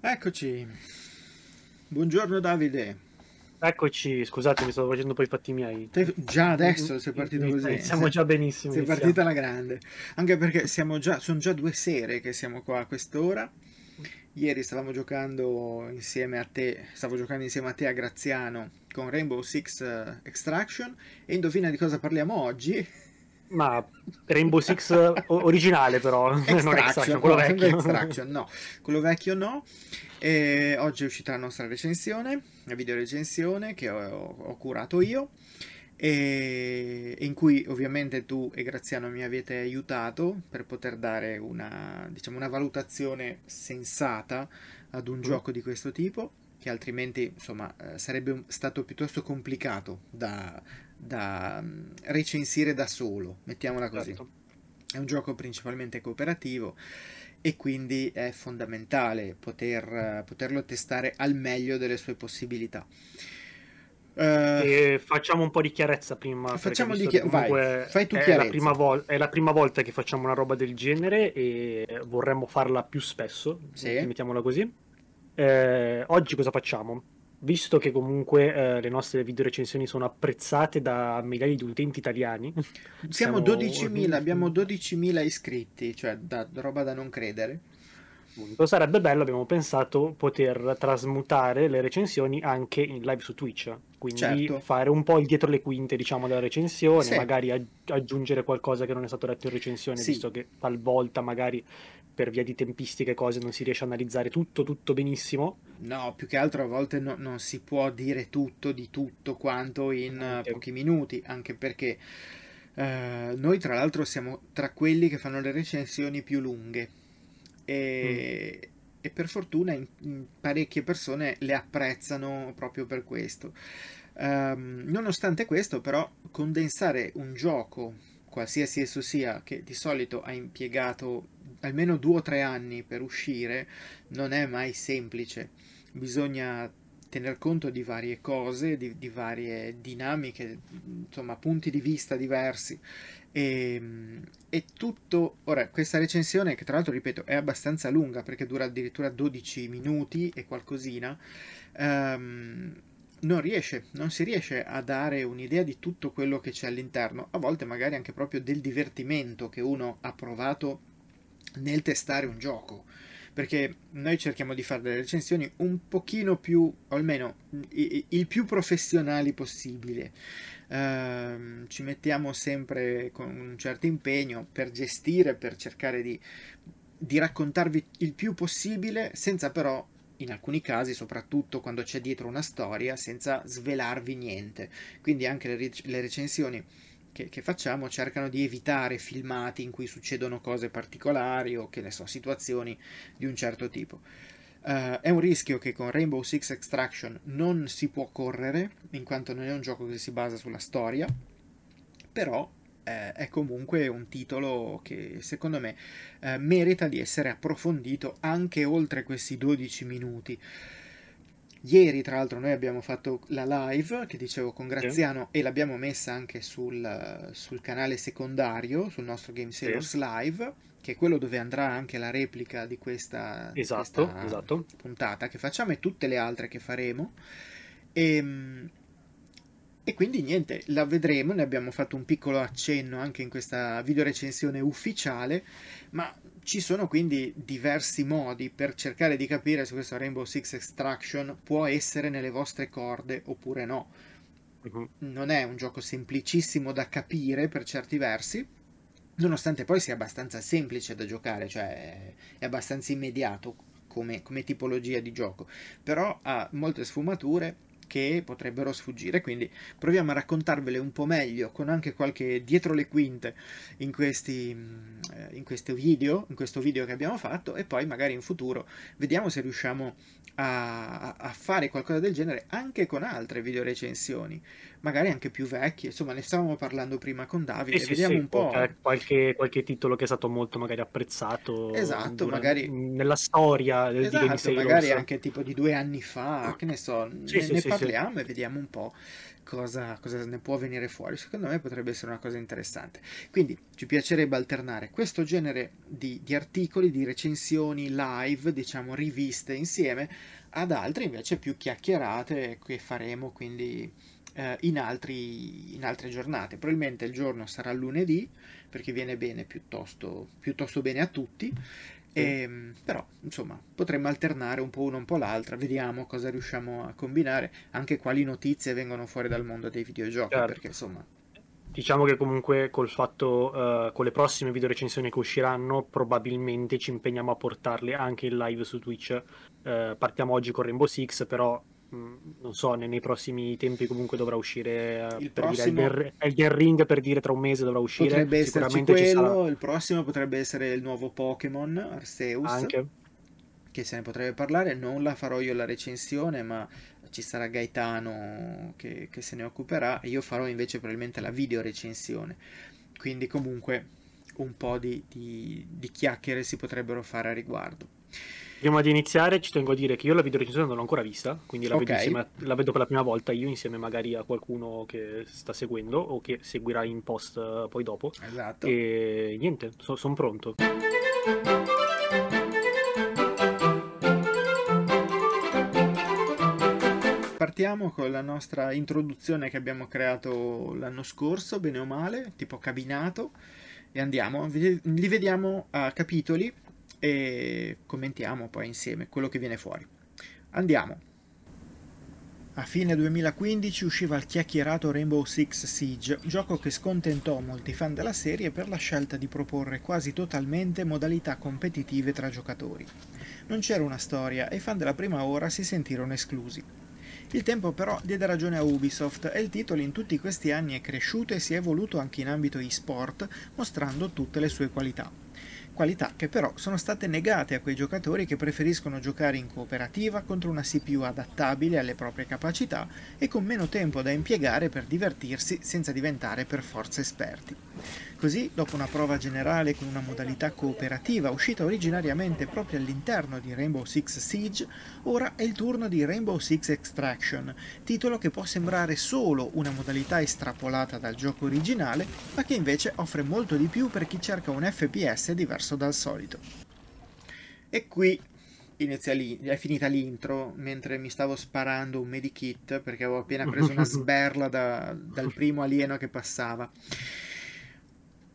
Eccoci. Buongiorno Davide. Eccoci, scusate, mi stavo facendo poi i fatti miei. Te- già adesso sei partito così. Siamo già benissimo. Sei iniziamo. partita alla grande. Anche perché siamo già, sono già due sere che siamo qua a quest'ora. Ieri stavamo giocando insieme a te, stavo giocando insieme a te a Graziano con Rainbow Six eh, Extraction e indovina di cosa parliamo oggi? Ma Rainbow Six o- originale però, non Extraction, quello vecchio. Extraction, no, quello vecchio no. E oggi è uscita la nostra recensione, la video recensione che ho, ho curato io e in cui ovviamente tu e Graziano mi avete aiutato per poter dare una, diciamo, una valutazione sensata ad un Mm. gioco di questo tipo che altrimenti insomma eh, sarebbe stato piuttosto complicato da, da mm, recensire da solo, mettiamola così. Certo. È un gioco principalmente cooperativo e quindi è fondamentale poter, poterlo testare al meglio delle sue possibilità. E facciamo un po' di chiarezza prima. Facciamo di chi- che comunque vai, fai tu è chiarezza. La prima vol- è la prima volta che facciamo una roba del genere e vorremmo farla più spesso, Sì. mettiamola così. Eh, oggi cosa facciamo? Visto che comunque eh, le nostre video recensioni sono apprezzate da migliaia di utenti italiani, siamo siamo- 12.000, abbiamo 12.000 iscritti, cioè da, roba da non credere. appunto, sarebbe bello, abbiamo pensato, poter trasmutare le recensioni anche in live su Twitch. Quindi Certo. fare un po' il dietro le quinte, diciamo, della recensione, Sì. magari ag- aggiungere qualcosa che non è stato letto in recensione, Sì. visto che talvolta magari per via di tempistiche e cose non si riesce a analizzare tutto, tutto benissimo. No, più che altro a volte no- non si può dire tutto di tutto quanto in eh, Anche. pochi minuti, anche perché eh, noi tra l'altro siamo tra quelli che fanno le recensioni più lunghe e, e per fortuna in- in parecchie persone le apprezzano proprio per questo. Ehm, nonostante questo, però, condensare un gioco, qualsiasi esso sia, che di solito ha impiegato almeno due o tre anni per uscire, non è mai semplice. Bisogna tener conto di varie cose, di, di varie dinamiche, insomma, punti di vista diversi. E, e tutto. Ora, questa recensione, che tra l'altro, ripeto, è abbastanza lunga perché dura addirittura 12 minuti e qualcosina. ehm, non riesce, non si riesce a dare un'idea di tutto quello che c'è all'interno, a volte magari anche proprio del divertimento che uno ha provato nel testare un gioco perché noi cerchiamo di fare delle recensioni un pochino più, o almeno il più professionali possibile. Ehm, ci mettiamo sempre con un certo impegno per gestire, per cercare di, di raccontarvi il più possibile, senza però, in alcuni casi, soprattutto quando c'è dietro una storia, senza svelarvi niente. Quindi anche le, ric- le recensioni che, che facciamo cercano di evitare filmati in cui succedono cose particolari o che ne so, situazioni di un certo tipo. Eh, è un rischio che con Rainbow Six Extraction non si può correre, in quanto non è un gioco che si basa sulla storia, però eh, è comunque un titolo che secondo me eh, merita di essere approfondito anche oltre questi 12 minuti. Ieri, tra l'altro, noi abbiamo fatto la live che dicevo con Graziano e l'abbiamo messa anche sul, sul canale secondario, sul nostro Game Sailors Live, che è quello dove andrà anche la replica di questa, Esatto, questa esatto. puntata che facciamo e tutte le altre che faremo. E, e quindi niente, la vedremo, ne abbiamo fatto un piccolo accenno anche in questa videorecensione ufficiale, ma ci sono quindi diversi modi per cercare di capire se questo Rainbow Six Extraction può essere nelle vostre corde oppure no. Mhm. Non è un gioco semplicissimo da capire per certi versi, nonostante poi sia abbastanza semplice da giocare, cioè è abbastanza immediato come, come tipologia di gioco, però ha molte sfumature che potrebbero sfuggire, quindi proviamo a raccontarvele un po' meglio con anche qualche dietro le quinte in questi eh, in questo video, in questo video che abbiamo fatto e poi magari in futuro vediamo se riusciamo a, a fare qualcosa del genere anche con altre video recensioni, magari anche più vecchie, insomma ne stavamo parlando prima con Davide, Sì, vediamo sì, un po'. qualche- Qualche, titolo che è stato molto magari apprezzato Esatto, durante- magari- nella storia del di Game Esatto, Sailors. magari anche tipo di due anni fa, che ne so, Sì, ne, ne parliamo e vediamo un po' cosa, cosa, ne può venire fuori. Secondo me potrebbe essere una cosa interessante. Quindi ci piacerebbe alternare questo genere di, di articoli, di recensioni live, diciamo riviste insieme, ad altre invece più chiacchierate che faremo quindi eh, in, altri, in altre giornate. Probabilmente il giorno sarà lunedì perché viene bene piuttosto, piuttosto bene a tutti e, ehm, però, insomma, potremmo alternare un po' uno un po' l'altra, vediamo cosa riusciamo a combinare, anche quali notizie vengono fuori dal mondo dei videogiochi, certo. perché insomma... Diciamo che comunque col fatto, uh, con le prossime video recensioni che usciranno, probabilmente ci impegniamo a portarle anche in live su Twitch. Uh, partiamo oggi con Rainbow Six, però non so, nei, prossimi tempi comunque dovrà uscire il prossimo... Elden, Elden Ring per dire tra un mese dovrà uscire. potrebbe esserci quello, il prossimo potrebbe essere il nuovo Pokémon Arceus anche. che se ne potrebbe parlare. Non la farò io la recensione ma ci sarà Gaetano che, che se ne occuperà. E io farò invece probabilmente la video recensione. Quindi comunque un po' di, di, di chiacchiere si potrebbero fare a riguardo Prima di iniziare ci tengo a dire che io la video recensione non l'ho ancora vista, quindi la, okay. vedo insieme, la, vedo per la prima volta io insieme magari a qualcuno che sta seguendo o che seguirà in post uh, poi dopo. Esatto. E niente, so, sono pronto. Partiamo con la nostra introduzione che abbiamo creato l'anno scorso, bene o male, tipo cabinato, e andiamo, li vediamo a capitoli e commentiamo poi insieme quello che viene fuori. Andiamo. A fine 2015 usciva il chiacchierato Rainbow Six Siege, gioco che scontentò molti fan della serie per la scelta di proporre quasi totalmente modalità competitive tra giocatori. Non c'era una storia e i fan della prima ora si sentirono esclusi. Il tempo però diede ragione a Ubisoft e il titolo in tutti questi anni è cresciuto e si è evoluto anche in ambito e-sport, mostrando tutte le sue qualità qualità che però sono state negate a quei giocatori che preferiscono giocare in cooperativa contro una CPU adattabile alle proprie capacità e con meno tempo da impiegare per divertirsi senza diventare per forza esperti. Così, dopo una prova generale con una modalità cooperativa uscita originariamente proprio all'interno di Rainbow Six Siege, ora è il turno di Rainbow Six Extraction, titolo che può sembrare solo una modalità estrapolata dal gioco originale, ma che invece offre molto di più per chi cerca un FPS diverso dal solito. E qui lì, è finita l'intro mentre mi stavo sparando un medikit perché avevo appena preso una sberla da, dal primo alieno che passava.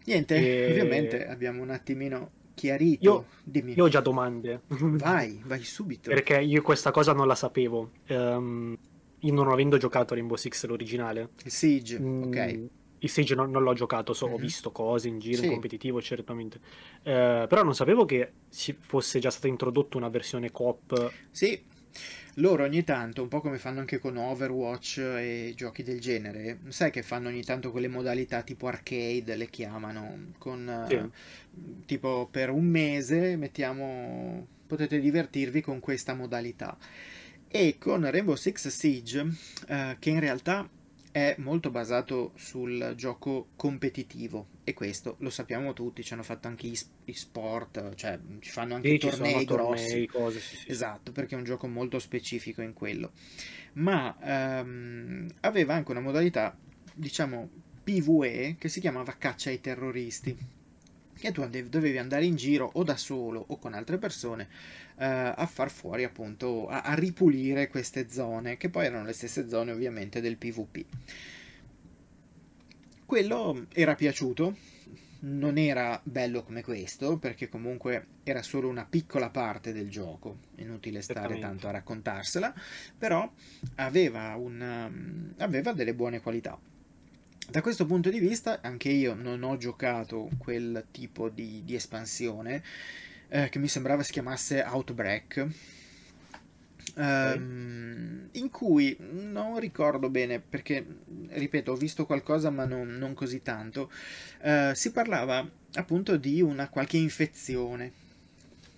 Niente, e... ovviamente abbiamo un attimino chiarito. Io, Dimmi. io ho già domande. Vai, vai subito. Perché io questa cosa non la sapevo. Um, io non avendo giocato Rainbow Six l'originale. Il Siege, mm, ok. Il Siege non, non l'ho giocato, so, mm-hmm. ho mhm. visto cose in giro, sì. in competitivo, certamente. Uh, però non sapevo che fosse già stata introdotta una versione coop. Sì, loro ogni tanto, un po' come fanno anche con Overwatch e giochi del genere, sai che fanno ogni tanto quelle modalità tipo arcade, le chiamano, con sì. uh, tipo per un mese mettiamo potete divertirvi con questa modalità. E con Rainbow Six Siege, uh, che in realtà è molto basato sul gioco competitivo e questo lo sappiamo tutti, ci hanno fatto anche gli sport, cioè ci fanno anche sì, tornei grossi. Tornei, cose, sì, sì. Esatto, perché è un gioco molto specifico in quello. Ma um, aveva anche una modalità, diciamo, PvE che si chiamava caccia ai terroristi che tu dovevi andare in giro o da solo o con altre persone a far fuori appunto a, a, ripulire queste zone che poi erano le stesse zone ovviamente del PvP quello era piaciuto non era bello come questo perché comunque era solo una piccola parte del gioco inutile stare tanto a raccontarsela però aveva, un, aveva delle buone qualità. Da questo punto di vista, anche io non ho giocato quel tipo di, di espansione eh, che mi sembrava si chiamasse Outbreak. Um, in cui non ricordo bene perché, ripeto, ho visto qualcosa ma non, non così tanto. Uh, si parlava appunto di una qualche infezione.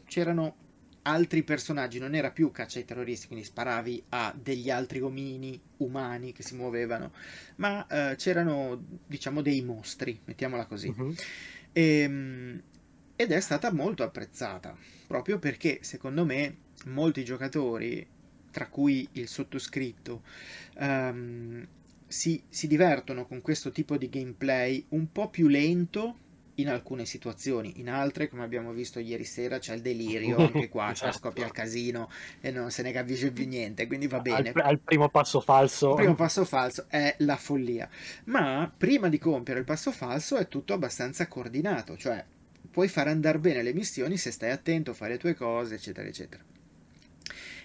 C'erano altri personaggi, non era più caccia ai terroristi, quindi sparavi a degli altri omini umani che si muovevano, ma uh, c'erano, diciamo, dei mostri, mettiamola così. Uh-huh. E, ehm, ed è stata molto apprezzata, proprio perché, secondo me, molti giocatori tra cui il sottoscritto, um, si, si divertono con questo tipo di gameplay un po' più lento in alcune situazioni, in altre, come abbiamo visto ieri sera, c'è il delirio, anche qua esatto. cioè, scoppia il casino e non se ne capisce più niente, quindi va bene. Al, al, primo passo falso. Il primo passo falso è la follia, ma prima di compiere il passo falso è tutto abbastanza coordinato, cioè puoi far andare bene le missioni se stai attento, fare le tue cose, eccetera, eccetera.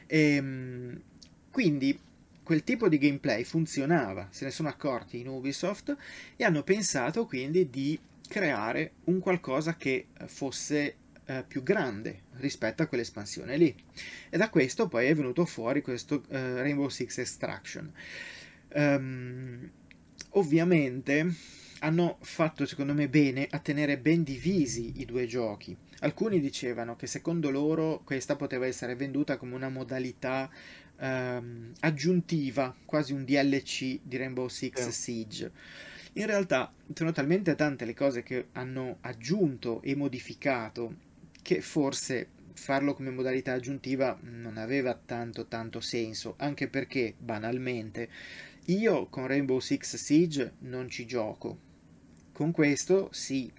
E, ehm, quindi quel tipo di gameplay funzionava, se ne sono accorti in Ubisoft e hanno pensato quindi di creare un qualcosa che fosse eh, più grande rispetto a quell'espansione lì. E da questo poi è venuto fuori questo eh, Rainbow Six Extraction. Um, ovviamente hanno fatto secondo me bene a tenere ben divisi i due giochi. Alcuni dicevano che secondo loro questa poteva essere venduta come una modalità ehm, aggiuntiva, quasi un DLC di Rainbow Six Siege. In realtà sono talmente tante le cose che hanno aggiunto e modificato che forse farlo come modalità aggiuntiva non aveva tanto tanto senso, anche perché banalmente io con Rainbow Six Siege non ci gioco. Con questo sì,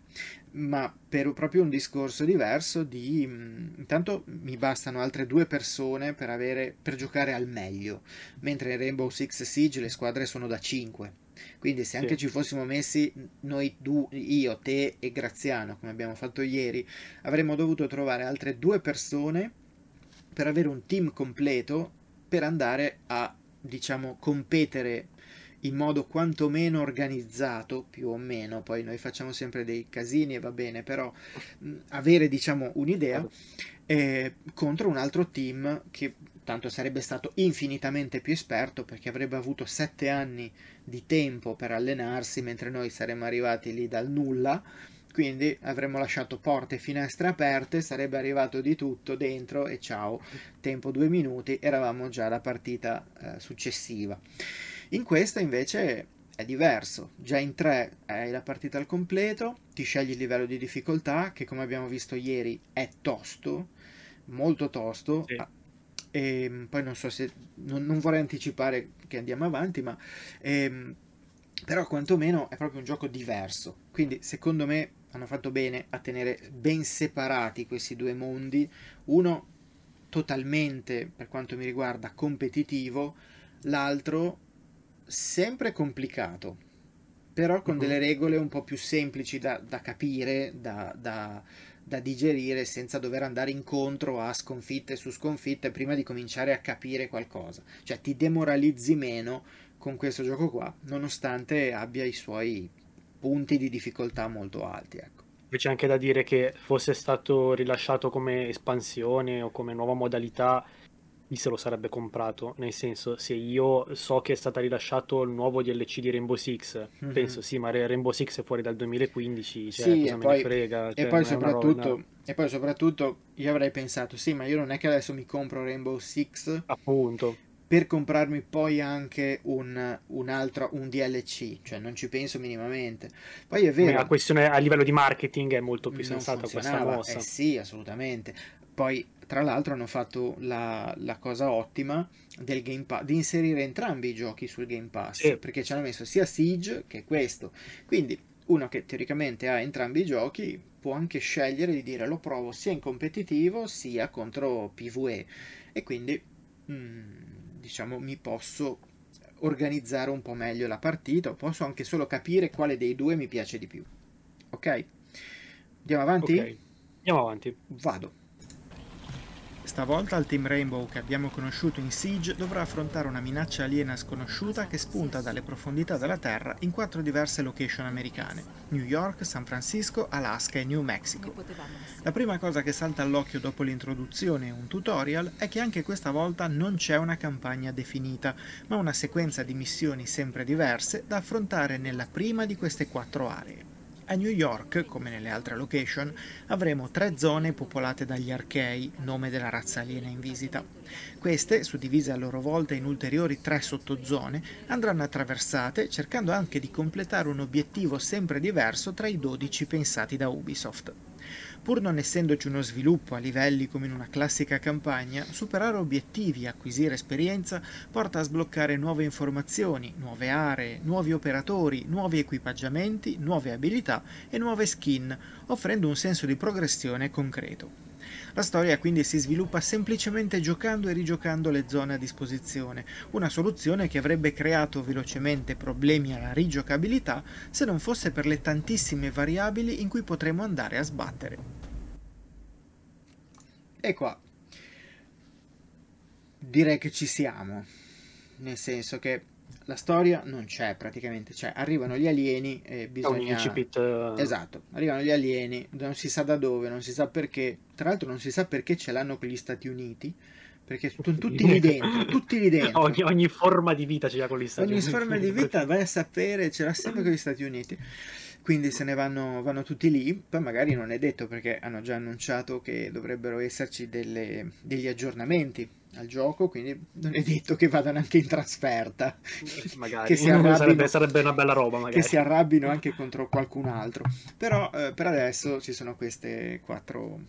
ma per proprio un discorso diverso di intanto mi bastano altre due persone per, avere, per giocare al meglio, mentre in Rainbow Six Siege le squadre sono da 5 quindi se anche sì. ci fossimo messi noi due, io, te e Graziano, come abbiamo fatto ieri, avremmo dovuto trovare altre due persone per avere un team completo per andare a, diciamo, competere in modo quantomeno organizzato, più o meno, poi noi facciamo sempre dei casini e va bene, però mh, avere diciamo un'idea eh, contro un altro team che tanto sarebbe stato infinitamente più esperto perché avrebbe avuto sette anni di tempo per allenarsi mentre noi saremmo arrivati lì dal nulla quindi avremmo lasciato porte e finestre aperte sarebbe arrivato di tutto dentro e ciao tempo due minuti eravamo già alla partita eh, successiva in questa invece è diverso. Già in tre hai la partita al completo ti scegli il livello di difficoltà che come abbiamo visto ieri è tosto molto tosto. Sì. E ehm, poi non so se non, non, vorrei anticipare che andiamo avanti, ma ehm, però quantomeno è proprio un gioco diverso. Quindi secondo me hanno fatto bene a tenere ben separati questi due mondi, uno totalmente per quanto mi riguarda competitivo, l'altro sempre complicato, però con uh-huh. delle regole un po' più semplici da, da capire, da, da da digerire senza dover andare incontro a sconfitte su sconfitte prima di cominciare a capire qualcosa. Cioè ti demoralizzi meno con questo gioco qua, nonostante abbia i suoi punti di difficoltà molto alti. Ecco. C'è anche da dire che fosse stato rilasciato come espansione o come nuova modalità chi se lo sarebbe comprato, nel senso se io so che è stato rilasciato il nuovo DLC di Rainbow Six, mm-hmm. penso sì, ma Rainbow Six è fuori dal 2015, cioè sì, cosa me poi, ne frega. Cioè, e, poi soprattutto, e poi soprattutto io avrei pensato, sì, ma io non è che adesso mi compro Rainbow Six appunto per comprarmi poi anche un, un, altro un DLC, cioè non ci penso minimamente. Poi è vero. La questione a livello di marketing è molto più sensata questa mossa. Eh sì, assolutamente. Poi tra l'altro hanno fatto la, la cosa ottima del Game Pass, di inserire entrambi i giochi sul Game Pass, sì. perché ci hanno messo sia Siege che questo. Quindi uno che teoricamente ha entrambi i giochi può anche scegliere di dire lo provo sia in competitivo sia contro PvE e quindi mh, mm, diciamo mi posso organizzare un po' meglio la partita, posso anche solo capire quale dei due mi piace di più. Ok? Andiamo avanti? Ok, andiamo avanti. Vado. Stavolta il Team Rainbow che abbiamo conosciuto in Siege dovrà affrontare una minaccia aliena sconosciuta che spunta dalle profondità della Terra in quattro diverse location americane: New York, San Francisco, Alaska e New Mexico. La prima cosa che salta all'occhio dopo l'introduzione e un tutorial è che anche questa volta non c'è una campagna definita, ma una sequenza di missioni sempre diverse da affrontare nella prima di queste quattro aree. A New York, come nelle altre location, avremo tre zone popolate dagli archei, nome della razza aliena in visita. Queste, suddivise a loro volta in ulteriori tre sottozone, andranno attraversate cercando anche di completare un obiettivo sempre diverso tra i 12 pensati da Ubisoft. Pur non essendoci uno sviluppo a livelli come in una classica campagna, superare obiettivi e acquisire esperienza porta a sbloccare nuove informazioni, nuove aree, nuovi operatori, nuovi equipaggiamenti, nuove abilità e nuove skin, offrendo un senso di progressione concreto. La storia quindi si sviluppa semplicemente giocando e rigiocando le zone a disposizione, una soluzione che avrebbe creato velocemente problemi alla rigiocabilità se non fosse per le tantissime variabili in cui potremo andare a sbattere. E qua direi che ci siamo, nel senso che la storia non c'è praticamente, cioè arrivano gli alieni e bisogna... incipit... Eh. Esatto, arrivano gli alieni, non si sa da dove, non si sa perché, tra l'altro non si sa perché ce l'hanno con gli Stati Uniti, perché sono tutti lì dentro, tutti lì dentro. ogni, ogni, forma di vita ce l'ha con gli Stati ogni Uniti. Ogni forma di vita vai a sapere, ce l'ha sempre con gli Stati Uniti. Quindi se ne vanno, vanno, tutti lì, poi magari non è detto perché hanno già annunciato che dovrebbero esserci delle, degli aggiornamenti al gioco, quindi non è detto che vadano anche in trasferta. Magari, che si sarebbe, sarebbe, una bella roba. Magari. Che si arrabbino anche contro qualcun altro. Però eh, per adesso ci sono queste quattro,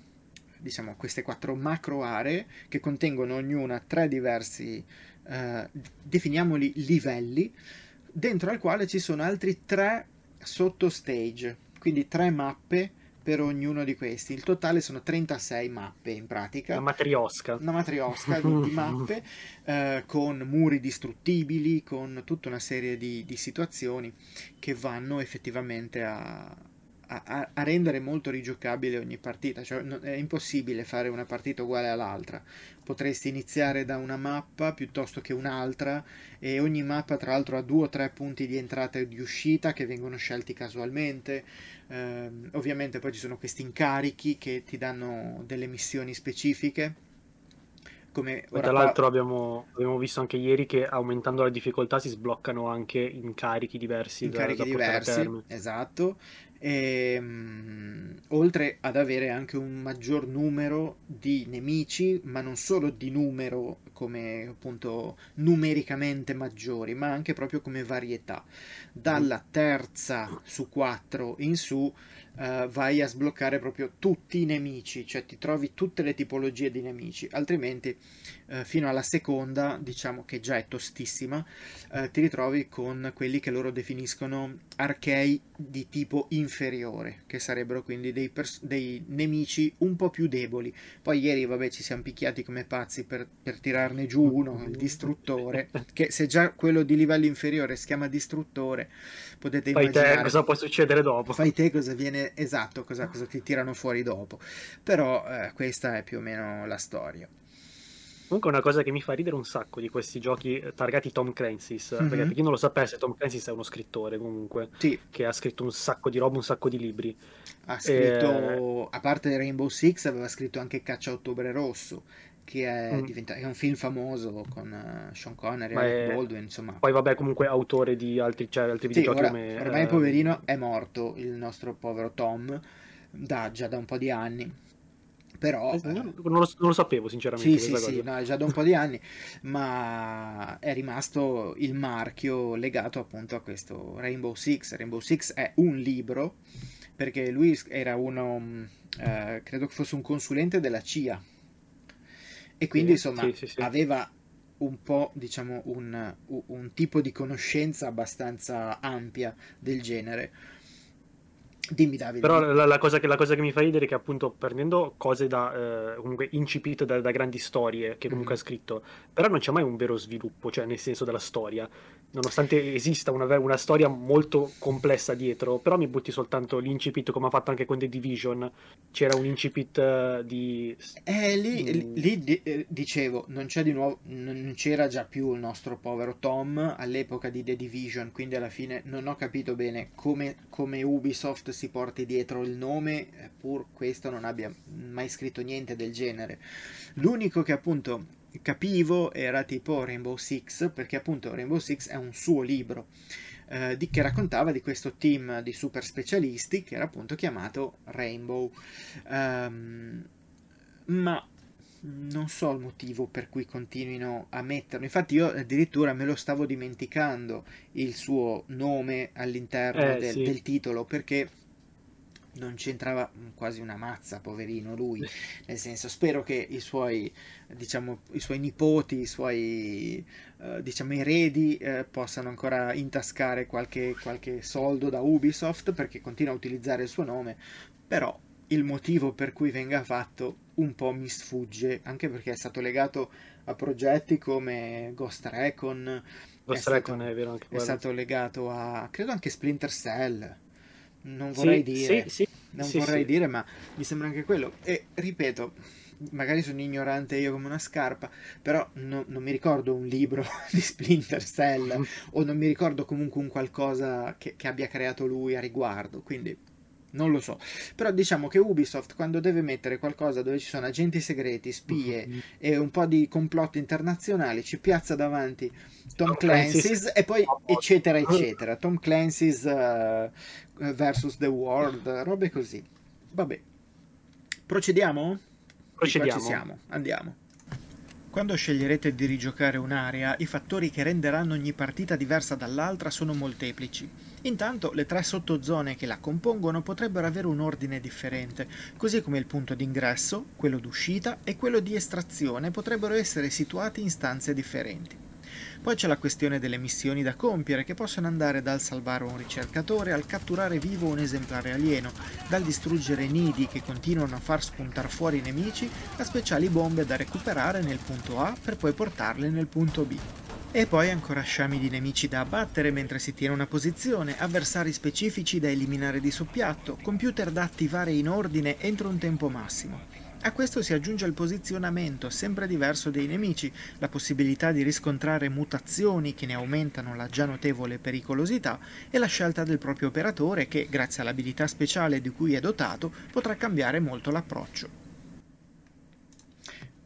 diciamo, queste quattro macro aree che contengono ognuna tre diversi, eh, definiamoli livelli, dentro al quale ci sono altri tre sottostage, quindi tre mappe per ognuno di questi. Il totale sono 36 mappe in pratica. Una matriosca. Una matriosca di, di mappe eh, con muri distruttibili, con tutta una serie di, di situazioni che vanno effettivamente a, a, a, rendere molto rigiocabile ogni partita, cioè no, è impossibile fare una partita uguale all'altra. Potresti iniziare da una mappa piuttosto che un'altra e ogni mappa tra l'altro ha due o tre punti di entrata e di uscita che vengono scelti casualmente. Eh, ovviamente poi ci sono questi incarichi che ti danno delle missioni specifiche. Come tra l'altro abbiamo, abbiamo, visto anche ieri che aumentando la difficoltà si sbloccano anche incarichi diversi. Incarichi da, da diversi, esatto e, um, oltre ad avere anche un maggior numero di nemici, ma non solo di numero come appunto numericamente maggiori, ma anche proprio come varietà. Dalla terza su quattro in su uh, vai a sbloccare proprio tutti i nemici, cioè ti trovi tutte le tipologie di nemici, altrimenti uh, fino alla seconda, diciamo che già è tostissima, uh, ti ritrovi con quelli che loro definiscono archei di tipo inferiore, che sarebbero quindi dei, pers- dei nemici un po' più deboli. Poi ieri, vabbè, ci siamo picchiati come pazzi per, per tirarne giù uno, il distruttore, che se già quello di livello inferiore si chiama distruttore, potete fai immaginare... te cosa può succedere dopo. Fai te cosa viene, esatto, cosa, cosa ti tirano fuori dopo. Però eh, questa è più o meno la storia. Comunque una cosa che mi fa ridere un sacco di questi giochi eh, targati Tom Clancy's, mm-hmm. perché per chi non lo sapesse Tom Clancy's è uno scrittore comunque, sì. che ha scritto un sacco di roba, un sacco di libri. Ha scritto, e... a parte Rainbow Six, aveva scritto anche Caccia a Ottobre Rosso, che è, mm. diventato, è un film famoso con uh, Sean Connery, e Baldwin, insomma. Poi vabbè, comunque autore di altri, cioè, altri videogiochi ora, come... Ormai uh... poverino è morto, il nostro povero Tom, da, già da un po' di anni però... Eh, non, lo, non, lo, sapevo sinceramente. Sì, sì, sì, no, già da un po' di anni, ma è rimasto il marchio legato appunto a questo Rainbow Six. Rainbow Six è un libro, perché lui era uno, mm, eh, credo che fosse un consulente della CIA, e quindi sì, insomma sì, sì, aveva un po' diciamo un, un tipo di conoscenza abbastanza ampia del genere Dimmi Davide. Però la, la, cosa che, la, cosa che, mi fa ridere è che appunto prendendo cose da eh, comunque incipit da, da, grandi storie che comunque mm. ha scritto, però non c'è mai un vero sviluppo, cioè nel senso della storia nonostante esista una, una, storia molto complessa dietro, però mi butti soltanto l'incipit come ha fatto anche con The Division. C'era un incipit uh, di... Eh, lì, mm. lì di, eh, dicevo, non c'è di nuovo, non c'era già più il nostro povero Tom all'epoca di The Division, quindi alla fine non ho capito bene come, come Ubisoft si porti dietro il nome, pur questo non abbia mai scritto niente del genere. L'unico che appunto capivo era tipo Rainbow Six, perché appunto Rainbow Six è un suo libro eh, di, che raccontava di questo team di super specialisti che era appunto chiamato Rainbow. Um, ma non so il motivo per cui continuino a metterlo. Infatti, io addirittura me lo stavo dimenticando il suo nome all'interno eh, del, sì. del, titolo perché non c'entrava quasi una mazza, poverino lui. Nel senso, spero che i suoi, diciamo, i suoi nipoti, i suoi, eh, diciamo, eredi eh, possano ancora intascare qualche, qualche soldo da Ubisoft perché continua a utilizzare il suo nome, però il motivo per cui venga fatto un po' mi sfugge, anche perché è stato legato a progetti come Ghost Recon. Ghost è Recon stato, è vero anche È stato legato a, credo anche Splinter Cell non vorrei sì, dire, sì, sì, non vorrei dire, ma mi sembra anche quello. E ripeto, magari sono ignorante io come una scarpa, però no, non mi ricordo un libro di Splinter Cell o non mi ricordo comunque un qualcosa che, che abbia creato lui a riguardo, quindi non lo so. Però diciamo che Ubisoft quando deve mettere qualcosa dove ci sono agenti segreti, spie mm-hmm. e un po' di complotti internazionali, ci piazza davanti Tom, Tom Clancy's, Clancy's, e poi eccetera eccetera. Tom Clancy's uh, versus The World, robe così. Vabbè. Procediamo? Procediamo. Ci siamo, andiamo. Quando sceglierete di rigiocare un'area, i fattori che renderanno ogni partita diversa dall'altra sono molteplici. Intanto le tre sottozone che la compongono potrebbero avere un ordine differente, così come il punto d'ingresso, quello d'uscita e quello di estrazione potrebbero essere situati in stanze differenti. Poi c'è la questione delle missioni da compiere, che possono andare dal salvare un ricercatore al catturare vivo un esemplare alieno, dal distruggere nidi che continuano a far spuntare fuori i nemici a speciali bombe da recuperare nel punto A per poi portarle nel punto B. E poi ancora sciami di nemici da abbattere mentre si tiene una posizione, avversari specifici da eliminare di soppiatto, computer da attivare in ordine entro un tempo massimo. A questo si aggiunge il posizionamento sempre diverso dei nemici, la possibilità di riscontrare mutazioni che ne aumentano la già notevole pericolosità e la scelta del proprio operatore che, grazie all'abilità speciale di cui è dotato, potrà cambiare molto l'approccio.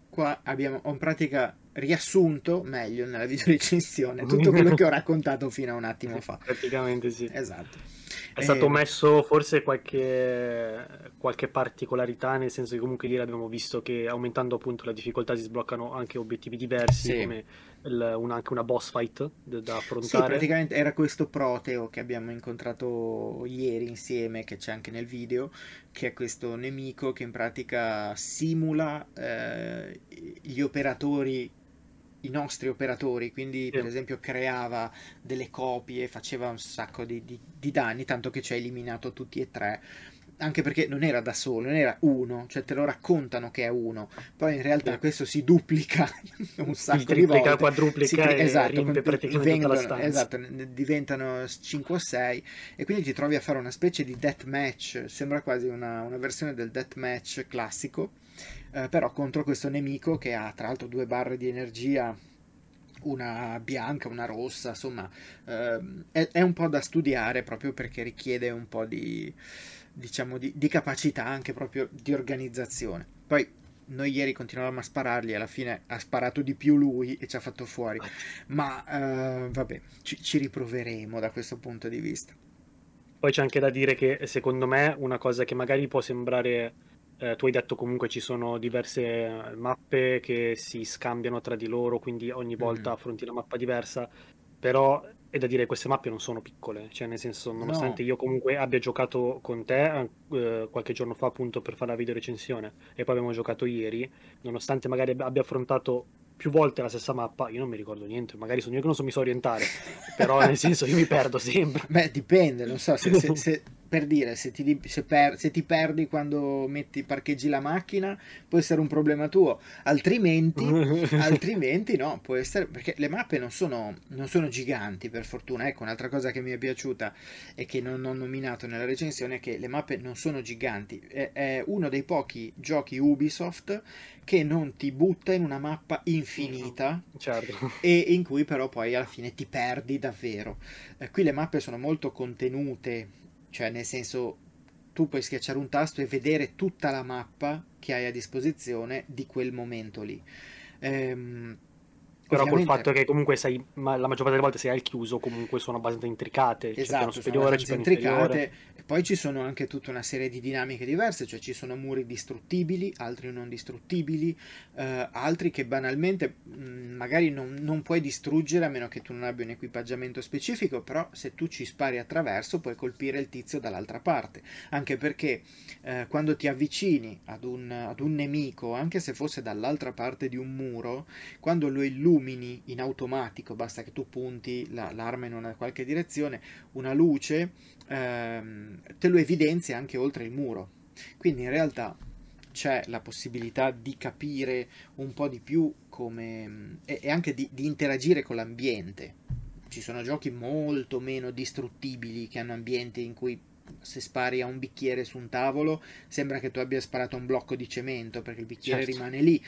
Qua abbiamo in pratica riassunto meglio nella videorecensione tutto quello che ho raccontato fino a un attimo fa. Praticamente sì. Esatto. È stato messo forse qualche, qualche, particolarità, nel senso che comunque lì abbiamo visto che aumentando appunto la difficoltà si sbloccano anche obiettivi diversi, sì. come il, un, anche una boss fight da affrontare. Sì, praticamente era questo Proteo che abbiamo incontrato ieri insieme, che c'è anche nel video, che è questo nemico che in pratica simula eh, gli operatori i nostri operatori, quindi per esempio creava delle copie, faceva un sacco di, di, di danni, tanto che ci ha eliminato tutti e tre. Anche perché non era da solo, non era uno, cioè te lo raccontano che è uno, poi in realtà sì. questo si duplica un sacco si triplica, di volte, quadruplica si, esatto, vengono, esatto, diventano 5 o 6 e quindi ti trovi a fare una specie di deathmatch, sembra quasi una, una versione del deathmatch classico, eh, però contro questo nemico che ha tra l'altro due barre di energia una bianca, una rossa, insomma eh, è, è, un po' da studiare proprio perché richiede un po' di, diciamo, di, di capacità anche proprio di organizzazione. Poi noi ieri continuavamo a sparargli, alla fine ha sparato di più lui e ci ha fatto fuori, ma eh, vabbè, ci, ci riproveremo da questo punto di vista. Poi c'è anche da dire che secondo me una cosa che magari può sembrare eh, tu hai detto comunque ci sono diverse mappe che si scambiano tra di loro, quindi ogni volta mm. affronti una mappa diversa, però è da dire che queste mappe non sono piccole, cioè nel senso, nonostante no. io comunque abbia giocato con te eh, qualche giorno fa appunto per fare la video recensione e poi abbiamo giocato ieri, nonostante magari abbia affrontato più volte la stessa mappa, io non mi ricordo niente, magari sono io che non so mi so orientare, però nel senso io mi perdo sempre. Beh, dipende, non so, se, se, se per dire, se ti, se, per, se ti, perdi quando metti, parcheggi la macchina, può essere un problema tuo, altrimenti, altrimenti no, può essere, perché le mappe non sono, non sono, giganti per fortuna, ecco un'altra cosa che mi è piaciuta e che non ho nominato nella recensione è che le mappe non sono giganti, è, è uno dei pochi giochi Ubisoft che non ti butta in una mappa infinita certo. e in cui però poi alla fine ti perdi davvero. Eh, qui le mappe sono molto contenute, cioè nel senso tu puoi schiacciare un tasto e vedere tutta la mappa che hai a disposizione di quel momento lì. Ehm, però Ovviamente... col fatto che comunque sei, la maggior parte delle volte sei al chiuso, comunque sono abbastanza intricate. Esatto, c'è piano superiore, c'è piano intricate. E poi ci sono anche tutta una serie di dinamiche diverse, cioè ci sono muri distruttibili, altri non distruttibili, eh, altri che banalmente mh, magari non, non, puoi distruggere a meno che tu non abbia un equipaggiamento specifico, però se tu ci spari attraverso puoi colpire il tizio dall'altra parte, anche perché eh, quando ti avvicini ad un, ad un nemico, anche se fosse dall'altra parte di un muro, quando lo illumini in automatico, basta che tu punti la, l'arma in una qualche direzione, una luce ehm, te lo evidenzia anche oltre il muro. Quindi in realtà c'è la possibilità di capire un po' di più come, e, e anche di, di interagire con l'ambiente. Ci sono giochi molto meno distruttibili che hanno ambienti in cui se spari a un bicchiere su un tavolo sembra che tu abbia sparato a un blocco di cemento perché il bicchiere certo. rimane lì.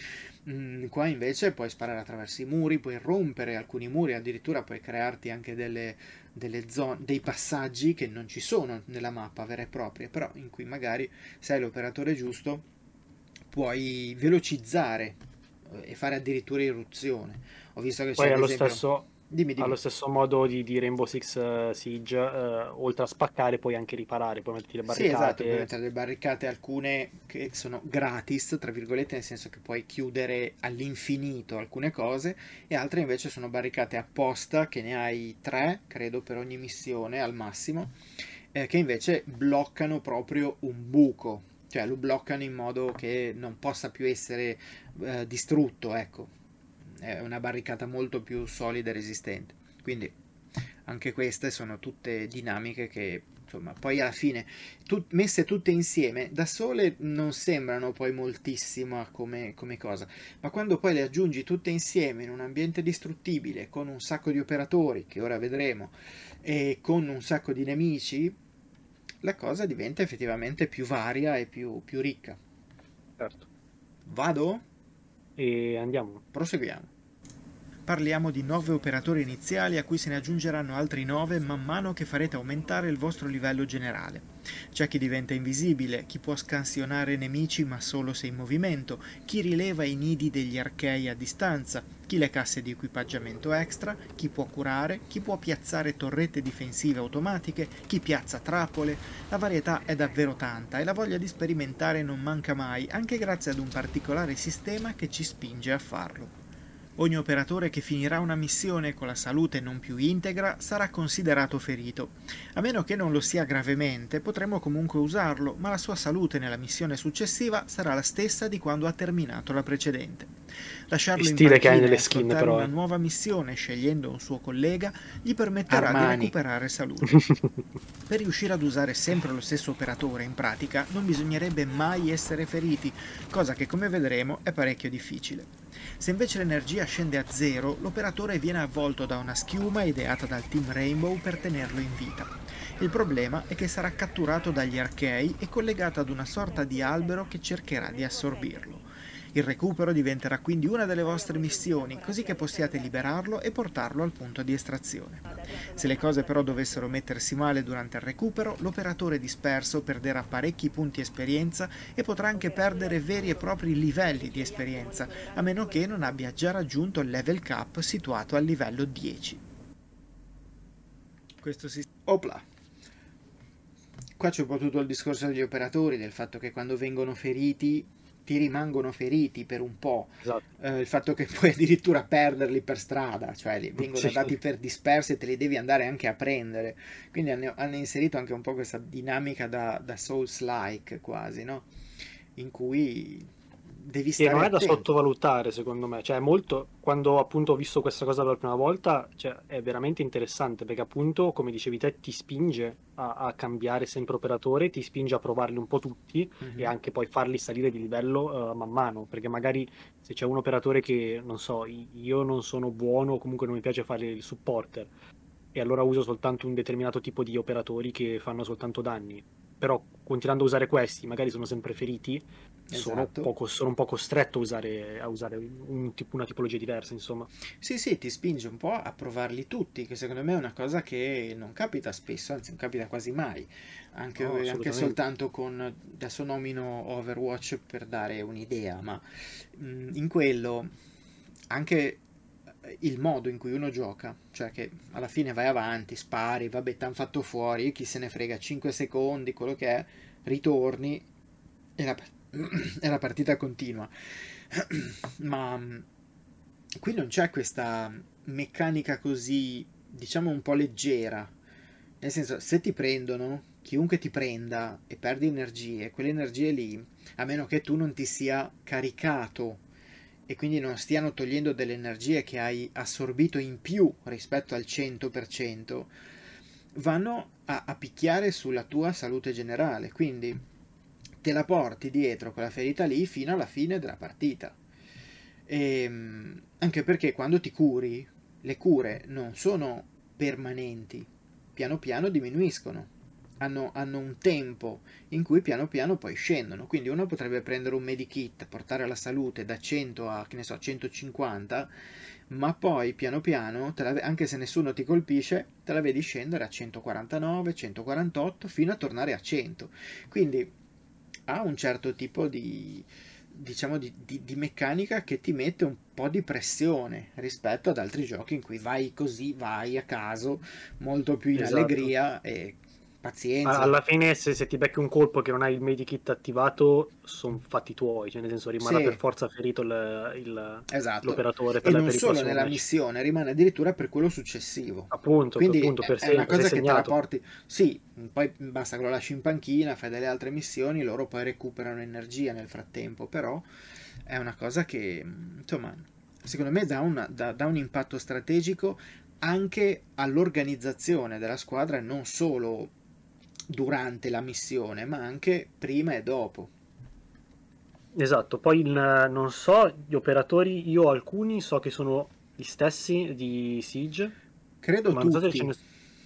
Mm, qua invece puoi sparare attraverso i muri, puoi rompere alcuni muri, addirittura puoi crearti anche delle, delle zone, dei passaggi che non ci sono nella mappa vera e propria, però in cui magari sei l'operatore giusto puoi velocizzare eh, e fare addirittura irruzione. Ho visto che Poi c'è allo esempio... stesso Dimmi, dimmi. Allo stesso modo di, di Rainbow Six uh, Siege, uh, oltre a spaccare puoi anche riparare, puoi mettere le barricate. Sì, esatto, puoi mettere le barricate, alcune che sono gratis, tra virgolette, nel senso che puoi chiudere all'infinito alcune cose, e altre invece sono barricate apposta, che ne hai tre, credo, per ogni missione al massimo, eh, che invece bloccano proprio un buco, cioè lo bloccano in modo che non possa più essere eh, distrutto, ecco è una barricata molto più solida e resistente. Quindi anche queste sono tutte dinamiche che insomma poi alla fine tut- messe tutte insieme da sole non sembrano poi moltissimo come, come, cosa ma quando poi le aggiungi tutte insieme in un ambiente distruttibile con un sacco di operatori che ora vedremo e con un sacco di nemici la cosa diventa effettivamente più varia e più, più ricca certo vado? E andiamo. Proseguiamo. Parliamo di 9 operatori iniziali a cui se ne aggiungeranno altri 9 man mano che farete aumentare il vostro livello generale. C'è chi diventa invisibile, chi può scansionare nemici ma solo se in movimento, chi rileva i nidi degli archei a distanza, chi le casse di equipaggiamento extra, chi può curare, chi può piazzare torrette difensive automatiche, chi piazza trappole. La varietà è davvero tanta e la voglia di sperimentare non manca mai, anche grazie ad un particolare sistema che ci spinge a farlo. Ogni operatore che finirà una missione con la salute non più integra sarà considerato ferito. A meno che non lo sia gravemente, potremo comunque usarlo, ma la sua salute nella missione successiva sarà la stessa di quando ha terminato la precedente. Lasciarlo in panchina e skin, però. una nuova missione scegliendo un suo collega gli permetterà Armani. di recuperare salute. per riuscire ad usare sempre lo stesso operatore, in pratica, non bisognerebbe mai essere feriti, cosa che come vedremo è parecchio difficile. Se invece l'energia scende a zero, l'operatore viene avvolto da una schiuma ideata dal team Rainbow per tenerlo in vita. Il problema è che sarà catturato dagli archei e collegato ad una sorta di albero che cercherà di assorbirlo. Il recupero diventerà quindi una delle vostre missioni, così che possiate liberarlo e portarlo al punto di estrazione. Se le cose però dovessero mettersi male durante il recupero, l'operatore disperso perderà parecchi punti esperienza e potrà anche perdere veri e propri livelli di esperienza, a meno che non abbia già raggiunto il level cap situato al livello 10. Questo si... Opla! Qua c'è un po' tutto il discorso degli operatori, del fatto che quando vengono feriti ti rimangono feriti per un po'. Esatto. Eh, il fatto che puoi addirittura perderli per strada, cioè li vengono sì. dati per dispersi e te li devi andare anche a prendere. Quindi hanno, hanno inserito anche un po' questa dinamica da, da Souls-like quasi, no? In cui devi stare. E non è da sottovalutare, secondo me. Cioè, molto quando appunto ho visto questa cosa per la prima volta, cioè, è veramente interessante perché, appunto, come dicevi te, ti spinge a, a cambiare sempre operatore, ti spinge a provarli un po' tutti mm-hmm. e anche poi farli salire di livello uh, man mano. Perché magari se c'è un operatore che non so, io non sono buono o comunque non mi piace fare il supporter. E allora uso soltanto un determinato tipo di operatori che fanno soltanto danni. Però continuando a usare questi, magari sono sempre feriti sono, esatto. poco, sono, un po' costretto a usare, a usare un, una tipologia diversa, insomma. Sì, sì, ti spinge un po' a provarli tutti, che secondo me è una cosa che non capita spesso, anzi non capita quasi mai, anche, no, anche soltanto con, adesso nomino Overwatch per dare un'idea, ma mh, in quello anche il modo in cui uno gioca, cioè che alla fine vai avanti, spari, vabbè, t'han fatto fuori, chi se ne frega, 5 secondi, quello che è, ritorni e la, e la partita continua. Ma qui non c'è questa meccanica così, diciamo, un po' leggera. Nel senso, se ti prendono, chiunque ti prenda e perdi energie, quelle energie lì, a meno che tu non ti sia caricato e quindi non stiano togliendo delle energie che hai assorbito in più rispetto al 100%, vanno a, a picchiare sulla tua salute generale. Quindi te la porti dietro quella ferita lì fino alla fine della partita. E, ehm, anche perché quando ti curi, le cure non sono permanenti, piano piano diminuiscono. Hanno, hanno, un tempo in cui piano piano poi scendono. Quindi uno potrebbe prendere un medikit, portare la salute da 100 a che ne so, 150, ma poi piano piano, la, anche se nessuno ti colpisce, te la vedi scendere a 149, 148 fino a tornare a 100. Quindi ha un certo tipo di, diciamo, di, di, di, meccanica che ti mette un po' di pressione rispetto ad altri giochi in cui vai così, vai a caso, molto più in esatto. allegria e pazienza. Alla fine, se, se, ti becchi un colpo che non hai il medikit attivato, sono fatti tuoi, cioè nel senso rimane sì. per forza ferito il, il, esatto. l'operatore. Per e non solo nella match. missione, rimane addirittura per quello successivo. Appunto, Quindi appunto, per è, è una cosa che te la porti. Sì, poi basta che lo lasci in panchina, fai delle altre missioni, loro poi recuperano energia nel frattempo, però è una cosa che, insomma, secondo me dà, una, dà, dà un impatto strategico anche all'organizzazione della squadra e non solo durante la missione, ma anche prima e dopo. Esatto, poi il, non so, gli operatori, io alcuni so che sono gli stessi di Siege. Credo ma tutti. So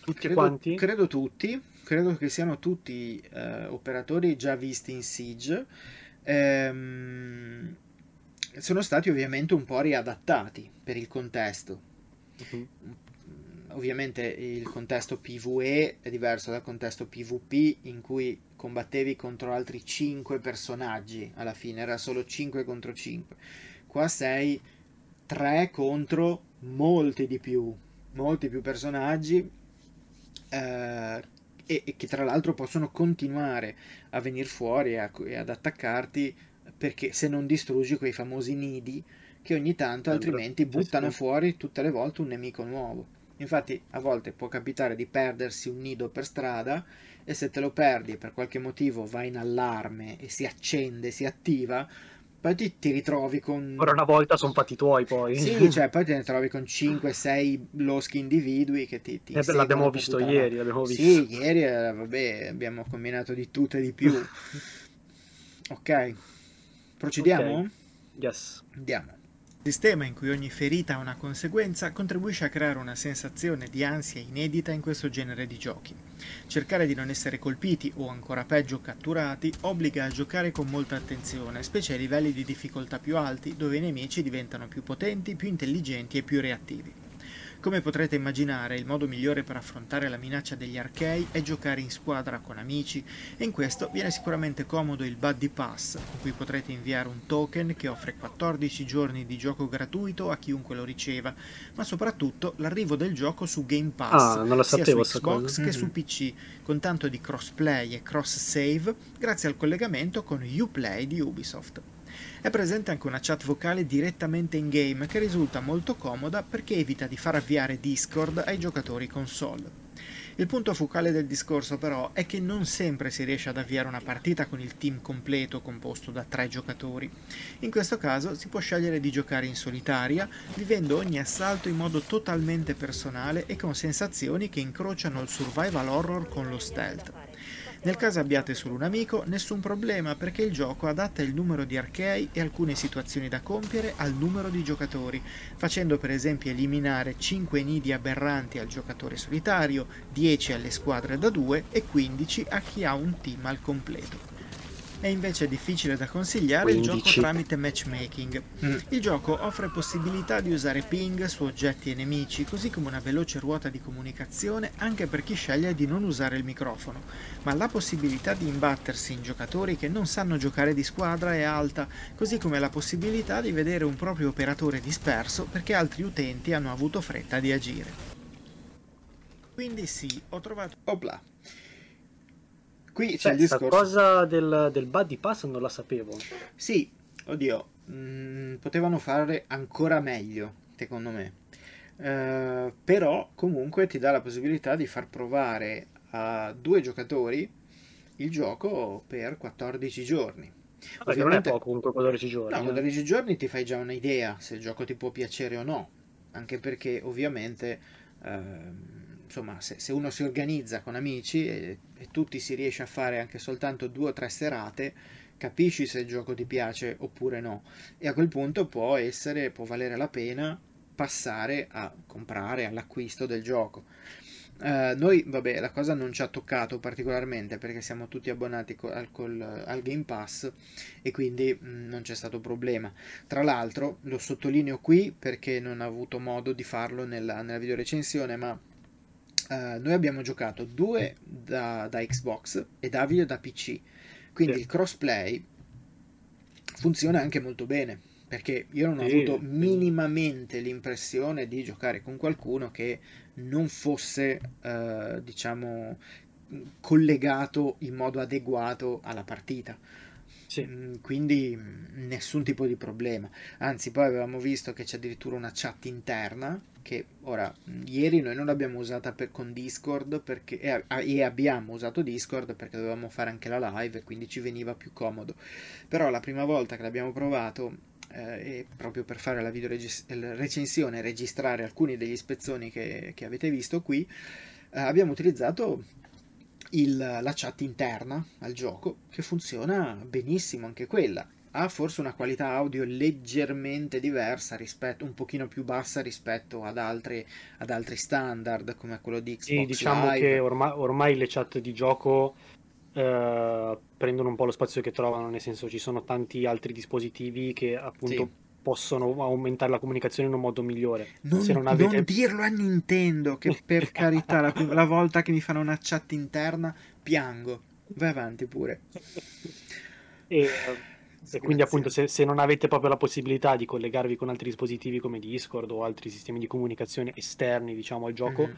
tutti credo, quanti. Credo tutti, credo che siano tutti eh, operatori già visti in Siege. Ehm, sono stati ovviamente un po' riadattati per il contesto. Uh-huh ovviamente il contesto PvE è diverso dal contesto PvP in cui combattevi contro altri 5 personaggi alla fine, era solo 5 contro 5. Qua sei 3 contro molti di più, molti più personaggi eh, e, e, che tra l'altro possono continuare a venire fuori e, a, e ad attaccarti perché se non distruggi quei famosi nidi che ogni tanto altrimenti buttano fuori tutte le volte un nemico nuovo. Infatti a volte può capitare di perdersi un nido per strada e se te lo perdi per qualche motivo va in allarme e si accende, si attiva, poi ti, ti ritrovi con... Ancora una volta sono fatti tuoi poi. Sì, cioè poi te ne trovi con 5-6 loschi individui che ti... ti eh, l'abbiamo visto ieri, l'abbiamo visto. Sì, ieri eh, vabbè, abbiamo combinato di tutto e di più. ok, procediamo? Okay. Yes. Andiamo. Sistema in cui ogni ferita ha una conseguenza contribuisce a creare una sensazione di ansia inedita in questo genere di giochi. Cercare di non essere colpiti o ancora peggio catturati obbliga a giocare con molta attenzione, specie ai livelli di difficoltà più alti dove i nemici diventano più potenti, più intelligenti e più reattivi. Come potrete immaginare, il modo migliore per affrontare la minaccia degli archei è giocare in squadra con amici e in questo viene sicuramente comodo il Buddy Pass, con cui potrete inviare un token che offre 14 giorni di gioco gratuito a chiunque lo riceva, ma soprattutto l'arrivo del gioco su Game Pass, ah, sapevo, sia su Xbox che mm-hmm. su PC, con tanto di crossplay e cross save grazie al collegamento con Uplay di Ubisoft. È presente anche una chat vocale direttamente in game che risulta molto comoda perché evita di far avviare Discord ai giocatori console. Il punto focale del discorso però è che non sempre si riesce ad avviare una partita con il team completo composto da tre giocatori. In questo caso si può scegliere di giocare in solitaria, vivendo ogni assalto in modo totalmente personale e con sensazioni che incrociano il survival horror con lo stealth. Nel caso abbiate solo un amico, nessun problema perché il gioco adatta il numero di archei e alcune situazioni da compiere al numero di giocatori, facendo per esempio eliminare 5 nidi aberranti al giocatore solitario, 10 alle squadre da 2 e 15 a chi ha un team al completo è invece difficile da consigliare 15. il gioco tramite matchmaking. Mm. Il gioco offre possibilità di usare ping su oggetti e nemici, così come una veloce ruota di comunicazione anche per chi sceglie di non usare il microfono, ma la possibilità di imbattersi in giocatori che non sanno giocare di squadra è alta, così come la possibilità di vedere un proprio operatore disperso perché altri utenti hanno avuto fretta di agire. Quindi sì, ho trovato... Opla. Qui c'è Beh, il discorso. cosa del, del buddy pass non la sapevo. Sì, oddio, mh, mm, potevano fare ancora meglio, secondo me. Uh, però comunque ti dà la possibilità di far provare a due giocatori il gioco per 14 giorni. Perché Ovviamente, non è poco comunque 14 giorni. No, 14 eh. giorni ti fai già un'idea se il gioco ti può piacere o no. Anche perché ovviamente, eh, insomma, se, se, uno si organizza con amici e, e tutti si riesce a fare anche soltanto due o tre serate, capisci se il gioco ti piace oppure no. E a quel punto può essere, può valere la pena passare a comprare all'acquisto del gioco. Uh, noi, vabbè, la cosa non ci ha toccato particolarmente perché siamo tutti abbonati col, al, col, al, Game Pass e quindi mh, mm, non c'è stato problema. Tra l'altro, lo sottolineo qui perché non ho avuto modo di farlo nella, nella videorecensione, ma uh, noi abbiamo giocato due da, da, Xbox e Davide da PC, quindi sì. il crossplay funziona anche molto bene perché io non ho sì, avuto minimamente l'impressione di giocare con qualcuno che non fosse, eh, diciamo, collegato in modo adeguato alla partita. Sì. Mm, quindi mm, nessun tipo di problema. Anzi, poi avevamo visto che c'è addirittura una chat interna che ora ieri noi non l'abbiamo usata per, con Discord perché, e, e, abbiamo usato Discord perché dovevamo fare anche la live e quindi ci veniva più comodo. Però la prima volta che l'abbiamo provato eh, proprio per fare la video recensione e registrare alcuni degli spezzoni che, che avete visto qui, eh, abbiamo utilizzato il, la chat interna al gioco che funziona benissimo anche quella. Ha forse una qualità audio leggermente diversa rispetto, un pochino più bassa rispetto ad altri, ad altri standard come quello di Xbox. Sì, diciamo Live. che ormai, ormai le chat di gioco eh, prendono un po' lo spazio che trovano, nel senso ci sono tanti altri dispositivi che appunto sì. possono aumentare la comunicazione in un modo migliore. Non, non, avete... non dirlo a Nintendo, che per carità, la, la volta che mi fanno una chat interna piango. Vai avanti pure. e, e quindi appunto se, se, non avete proprio la possibilità di collegarvi con altri dispositivi come Discord o altri sistemi di comunicazione esterni diciamo al gioco, mm-hmm.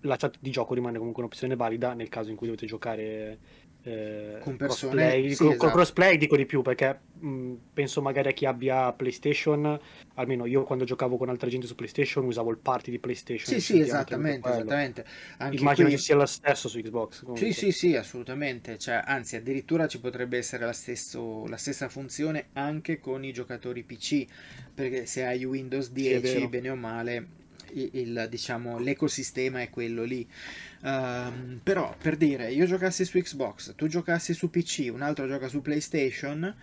la chat di gioco rimane comunque un'opzione valida nel caso in cui dovete giocare eh, con persone crossplay, sì, esatto. crossplay dico di più perché mh, penso magari a chi abbia PlayStation almeno io quando giocavo con altra gente su PlayStation usavo il party di PlayStation sì sì esattamente, esattamente. Immagino qui... che sia lo stesso su Xbox comunque. sì sì sì assolutamente cioè, anzi addirittura ci potrebbe essere la, stesso, la stessa funzione anche con i giocatori PC perché se hai Windows 10 sì, bene o male il, diciamo, l'ecosistema è quello lì Uh, però per dire, io giocassi su Xbox, tu giocassi su PC, un altro gioca su PlayStation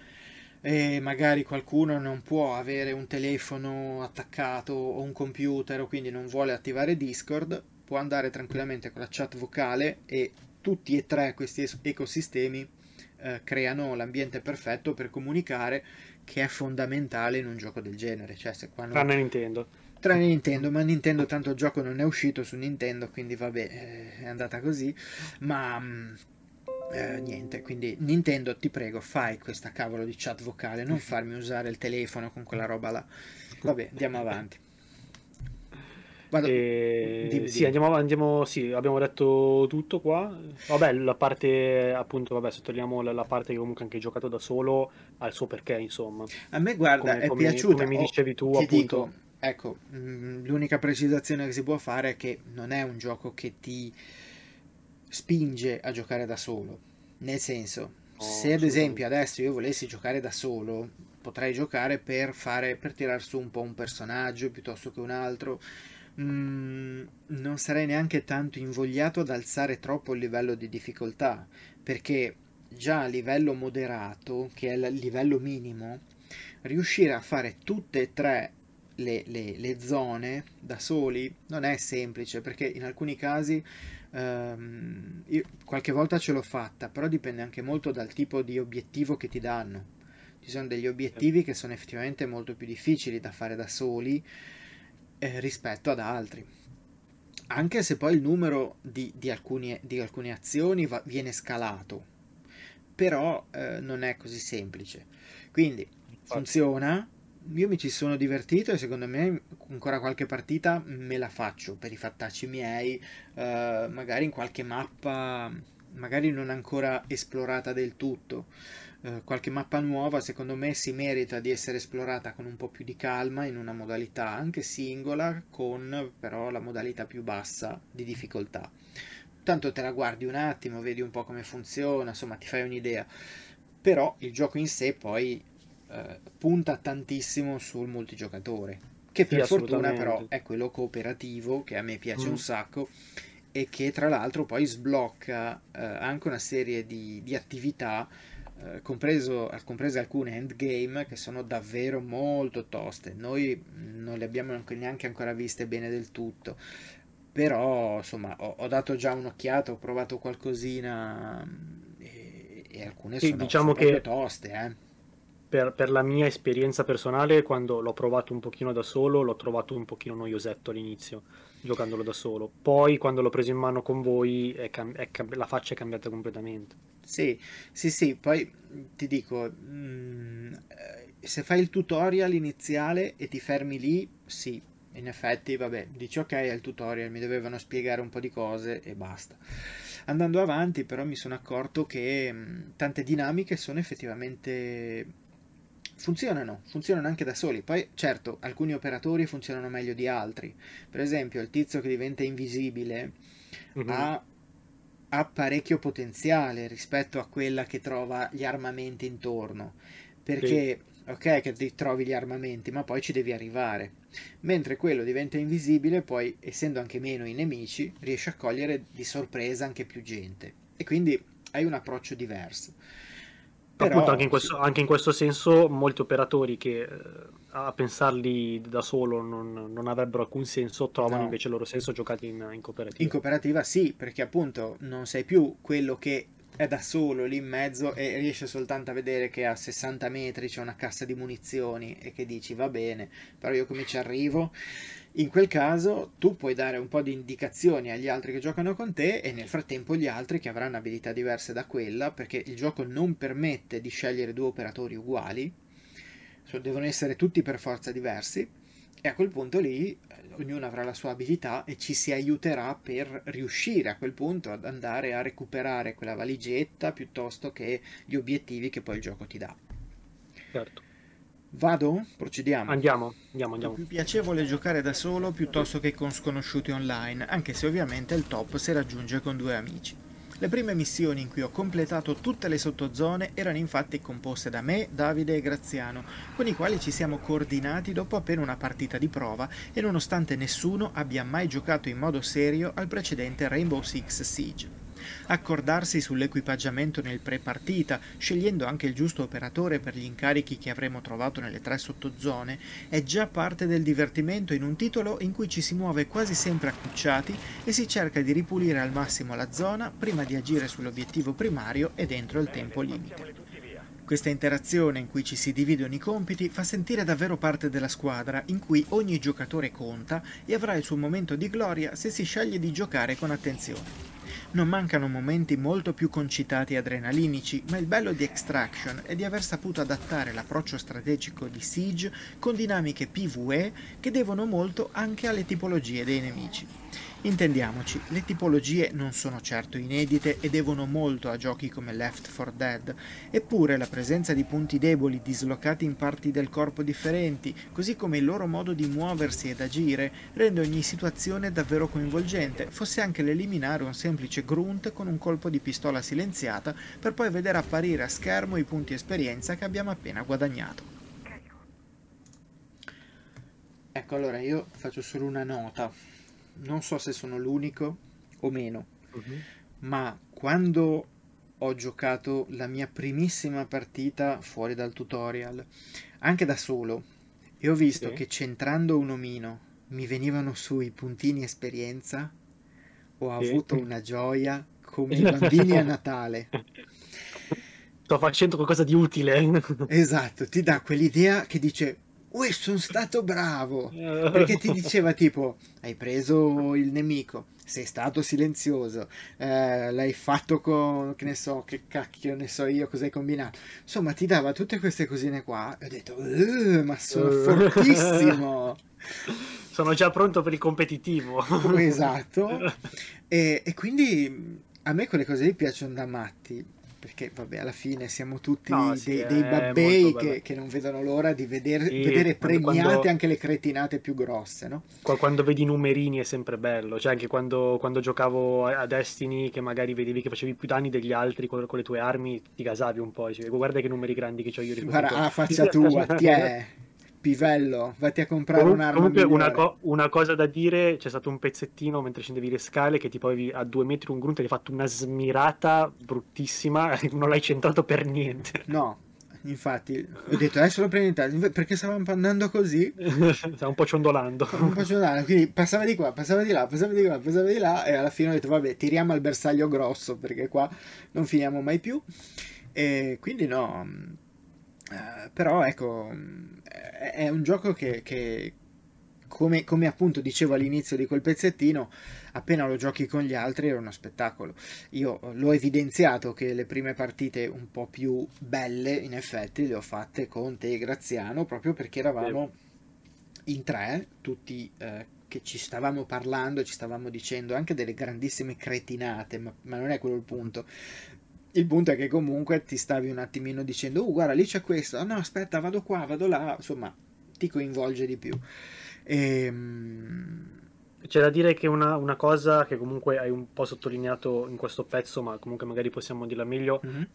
e magari qualcuno non può avere un telefono attaccato o un computer o quindi non vuole attivare Discord, può andare tranquillamente con la chat vocale e tutti e tre questi ecosistemi eh, creano l'ambiente perfetto per comunicare che è fondamentale in un gioco del genere. Cioè, se quando... Tranne Nintendo tranne Nintendo, ma Nintendo tanto il gioco non è uscito su Nintendo, quindi vabbè, eh, è andata così, ma mm, eh, niente, quindi Nintendo ti prego fai questa cavolo di chat vocale, non farmi usare il telefono con quella roba là. Vabbè, andiamo avanti. E... Dimmi, sì, Andiamo, andiamo, sì, abbiamo detto tutto qua. Vabbè, la parte, appunto, vabbè, sottolineiamo la, la, parte che comunque anche giocato da solo ha il suo perché, insomma. A me, guarda, come, è come, piaciuta. Come mi dicevi tu, oh, appunto. Dico, ecco, mm, l'unica precisazione che si può fare è che non è un gioco che ti spinge a giocare da solo. Nel senso, oh, se ad esempio adesso io volessi giocare da solo, potrei giocare per fare per tirar su un po' un personaggio piuttosto che un altro. Mm, non sarei neanche tanto invogliato ad alzare troppo il livello di difficoltà, perché già a livello moderato, che è il livello minimo, riuscire a fare tutte e tre le, le, le, zone da soli non è semplice perché in alcuni casi ehm, qualche volta ce l'ho fatta però dipende anche molto dal tipo di obiettivo che ti danno. Ci sono degli obiettivi che sono effettivamente molto più difficili da fare da soli eh, rispetto ad altri. Anche se poi il numero di, di, alcuni, di alcune azioni va, viene scalato però eh, non è così semplice. Quindi funziona io mi ci sono divertito e secondo me ancora qualche partita me la faccio per i fattacci miei, uh, magari in qualche mappa, magari non ancora esplorata del tutto. Eh, qualche mappa nuova secondo me si merita di essere esplorata con un po' più di calma in una modalità anche singola con però la modalità più bassa di difficoltà tanto te la guardi un attimo vedi un po' come funziona insomma ti fai un'idea però il gioco in sé poi eh, punta tantissimo sul multigiocatore che per sì, fortuna però è quello cooperativo che a me piace mm. un sacco e che tra l'altro poi sblocca eh, anche una serie di, di attività eh, compreso, comprese alcune endgame che sono davvero molto toste. Noi non le abbiamo neanche ancora viste bene del tutto, però insomma ho, ho dato già un'occhiata, ho provato qualcosina mm, e, e alcune sì, sono, diciamo sono che toste. Eh. Per, per, la mia esperienza personale, quando l'ho provato un pochino da solo, l'ho trovato un pochino noiosetto all'inizio, giocandolo da solo. Poi, quando l'ho preso in mano con voi, è cam- è cam- la faccia è cambiata completamente. Sì, sì, sì, poi ti dico, mh, mm, se fai il tutorial iniziale e ti fermi lì, sì, in effetti, vabbè, dici ok, è il tutorial, mi dovevano spiegare un po' di cose e basta. Andando avanti, però, mi sono accorto che mh, mm, tante dinamiche sono effettivamente funzionano, funzionano anche da soli. Poi, certo, alcuni operatori funzionano meglio di altri. Per esempio, il tizio che diventa invisibile mm-hmm. ha ha parecchio potenziale rispetto a quella che trova gli armamenti intorno. Perché, sì. ok, che ti trovi gli armamenti, ma poi ci devi arrivare. Mentre quello diventa invisibile, poi, essendo anche meno i nemici, riesci a cogliere di sorpresa anche più gente. E quindi hai un approccio diverso. Però, Appunto, anche in, questo, anche in questo senso, molti operatori che eh, a pensarli da solo non, non avrebbero alcun senso, trovano no. invece il loro senso giocati in, in, cooperativa. In cooperativa sì, perché appunto non sei più quello che è da solo lì in mezzo e riesce soltanto a vedere che a 60 metri c'è una cassa di munizioni e che dici va bene, però io come ci arrivo? In quel caso tu puoi dare un po' di indicazioni agli altri che giocano con te e nel frattempo gli altri che avranno abilità diverse da quella, perché il gioco non permette di scegliere due operatori uguali, devono essere tutti per forza diversi e a quel punto lì ognuno avrà la sua abilità e ci si aiuterà per riuscire a quel punto ad andare a recuperare quella valigetta piuttosto che gli obiettivi che poi il gioco ti dà. Certo. Vado? Procediamo. Andiamo, andiamo, andiamo. È più piacevole giocare da solo piuttosto che con sconosciuti online, anche se ovviamente il top si raggiunge con due amici. Le prime missioni in cui ho completato tutte le sottozone erano infatti composte da me, Davide e Graziano, con i quali ci siamo coordinati dopo appena una partita di prova e nonostante nessuno abbia mai giocato in modo serio al precedente Rainbow Six Siege accordarsi sull'equipaggiamento nel pre-partita, scegliendo anche il giusto operatore per gli incarichi che avremo trovato nelle tre sottozone, è già parte del divertimento in un titolo in cui ci si muove quasi sempre accucciati e si cerca di ripulire al massimo la zona prima di agire sull'obiettivo primario e dentro il tempo limite. Questa interazione in cui ci si dividono i compiti fa sentire davvero parte della squadra in cui ogni giocatore conta e avrà il suo momento di gloria se si sceglie di giocare con attenzione. Non mancano momenti molto più concitati e adrenalinici, ma il bello di Extraction è di aver saputo adattare l'approccio strategico di Siege con dinamiche PvE che devono molto anche alle tipologie dei nemici. Intendiamoci, le tipologie non sono certo inedite e devono molto a giochi come Left 4 Dead, eppure la presenza di punti deboli dislocati in parti del corpo differenti, così come il loro modo di muoversi ed agire, rende ogni situazione davvero coinvolgente, fosse anche l'eliminare un semplice grunt con un colpo di pistola silenziata per poi vedere apparire a schermo i punti esperienza che abbiamo appena guadagnato. Ecco, allora io faccio solo una nota non so se sono l'unico o meno, uh-huh. ma quando ho giocato la mia primissima partita fuori dal tutorial, anche da solo, e ho visto sì. che centrando un omino mi venivano su i puntini esperienza, ho sì. avuto una gioia come i bambini a Natale. Sto facendo qualcosa di utile. esatto, ti dà quell'idea che dice Uè, sono stato bravo! Perché ti diceva tipo, hai preso il nemico, sei stato silenzioso, eh, l'hai fatto con, che ne so, che cacchio ne so io, cosa hai combinato. Insomma, ti dava tutte queste cosine qua e ho detto, ma sono fortissimo! Sono già pronto per il competitivo. esatto. E, e quindi a me quelle cose lì piacciono da matti perché vabbè alla fine siamo tutti No, dei, sì, dei- babbei che, che non vedono l'ora di veder- Sì, vedere premiate quando- anche le cretinate più grosse, no? Qua- Quando vedi i numerini è sempre bello, cioè anche quando, quando giocavo a Destiny che magari vedevi che facevi più danni degli altri con, con le tue armi, ti gasavi un po', dicevi guarda che numeri grandi che ho io rispetto Guarda, a te." ah, faccia tua, ti è pivello, vatti a comprare un'arma comunque una, co- una cosa da dire, c'è stato un pezzettino mentre scendevi le scale che tipo avevi a due metri un grunt e hai fatto una smirata bruttissima, non l'hai centrato per niente. No, infatti, ho detto adesso lo prendi in perché stavamo andando così, Stava un po' ciondolando. un po' ciondano, quindi passava di qua, passava di là, passava di qua, passava di là e alla fine ho detto vabbè, tiriamo al bersaglio grosso perché qua non finiamo mai più. E quindi no, eh, però ecco, è è un gioco che, che come, come appunto dicevo all'inizio di quel pezzettino, appena lo giochi con gli altri era uno spettacolo. Io l'ho evidenziato che le prime partite un po' più belle, in effetti, le ho fatte con te e Graziano, proprio perché eravamo in tre, tutti eh, che ci stavamo parlando, ci stavamo dicendo anche delle grandissime cretinate, ma, ma non è quello il punto. Il punto è che comunque ti stavi un attimino dicendo, uh, guarda, lì c'è questo, ah, no, aspetta, vado qua, vado là, insomma, ti coinvolge di più. Ehm, C'è da dire che una, una cosa che comunque hai un po' sottolineato in questo pezzo, ma comunque magari possiamo dirla meglio, mhm.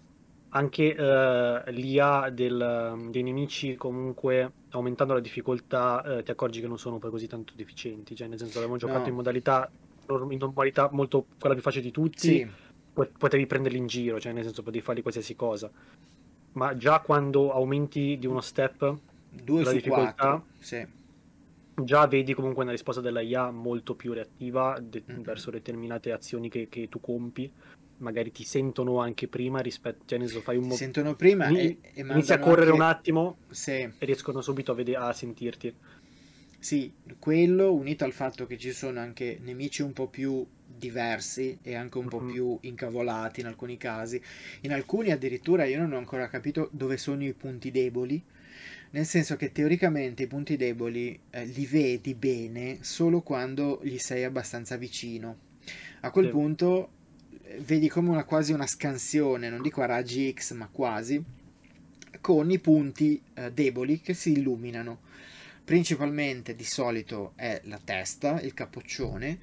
anche eh, l'IA del- dei nemici comunque aumentando la difficoltà eh, ti accorgi che non sono poi così tanto deficienti, cioè nel senso avevamo giocato No. in modalità, in modalità molto quella più facile di tutti, Sì, potevi prenderli in giro, cioè nel senso potevi fargli qualsiasi cosa, ma già quando aumenti di uno step, due la su difficoltà- quattro, sì. già vedi comunque una risposta della IA molto più reattiva de- Mhm. verso determinate azioni che, che tu compi, magari ti sentono anche prima rispetto, cioè nel senso fai un mo- sentono prima Ini- e, e inizi a correre anche- un attimo Sì, e riescono subito a, vede- a sentirti. Sì, quello unito al fatto che ci sono anche nemici un po' più diversi e anche un po' Mhm. più incavolati in alcuni casi. In alcuni addirittura io non ho ancora capito dove sono i punti deboli, nel senso che teoricamente i punti deboli eh, li vedi bene solo quando gli sei abbastanza vicino. A quel Sì. punto eh, vedi come una, quasi una scansione, non dico a raggi X, ma quasi, con i punti eh, deboli che si illuminano. Principalmente di solito è la testa, il capoccione,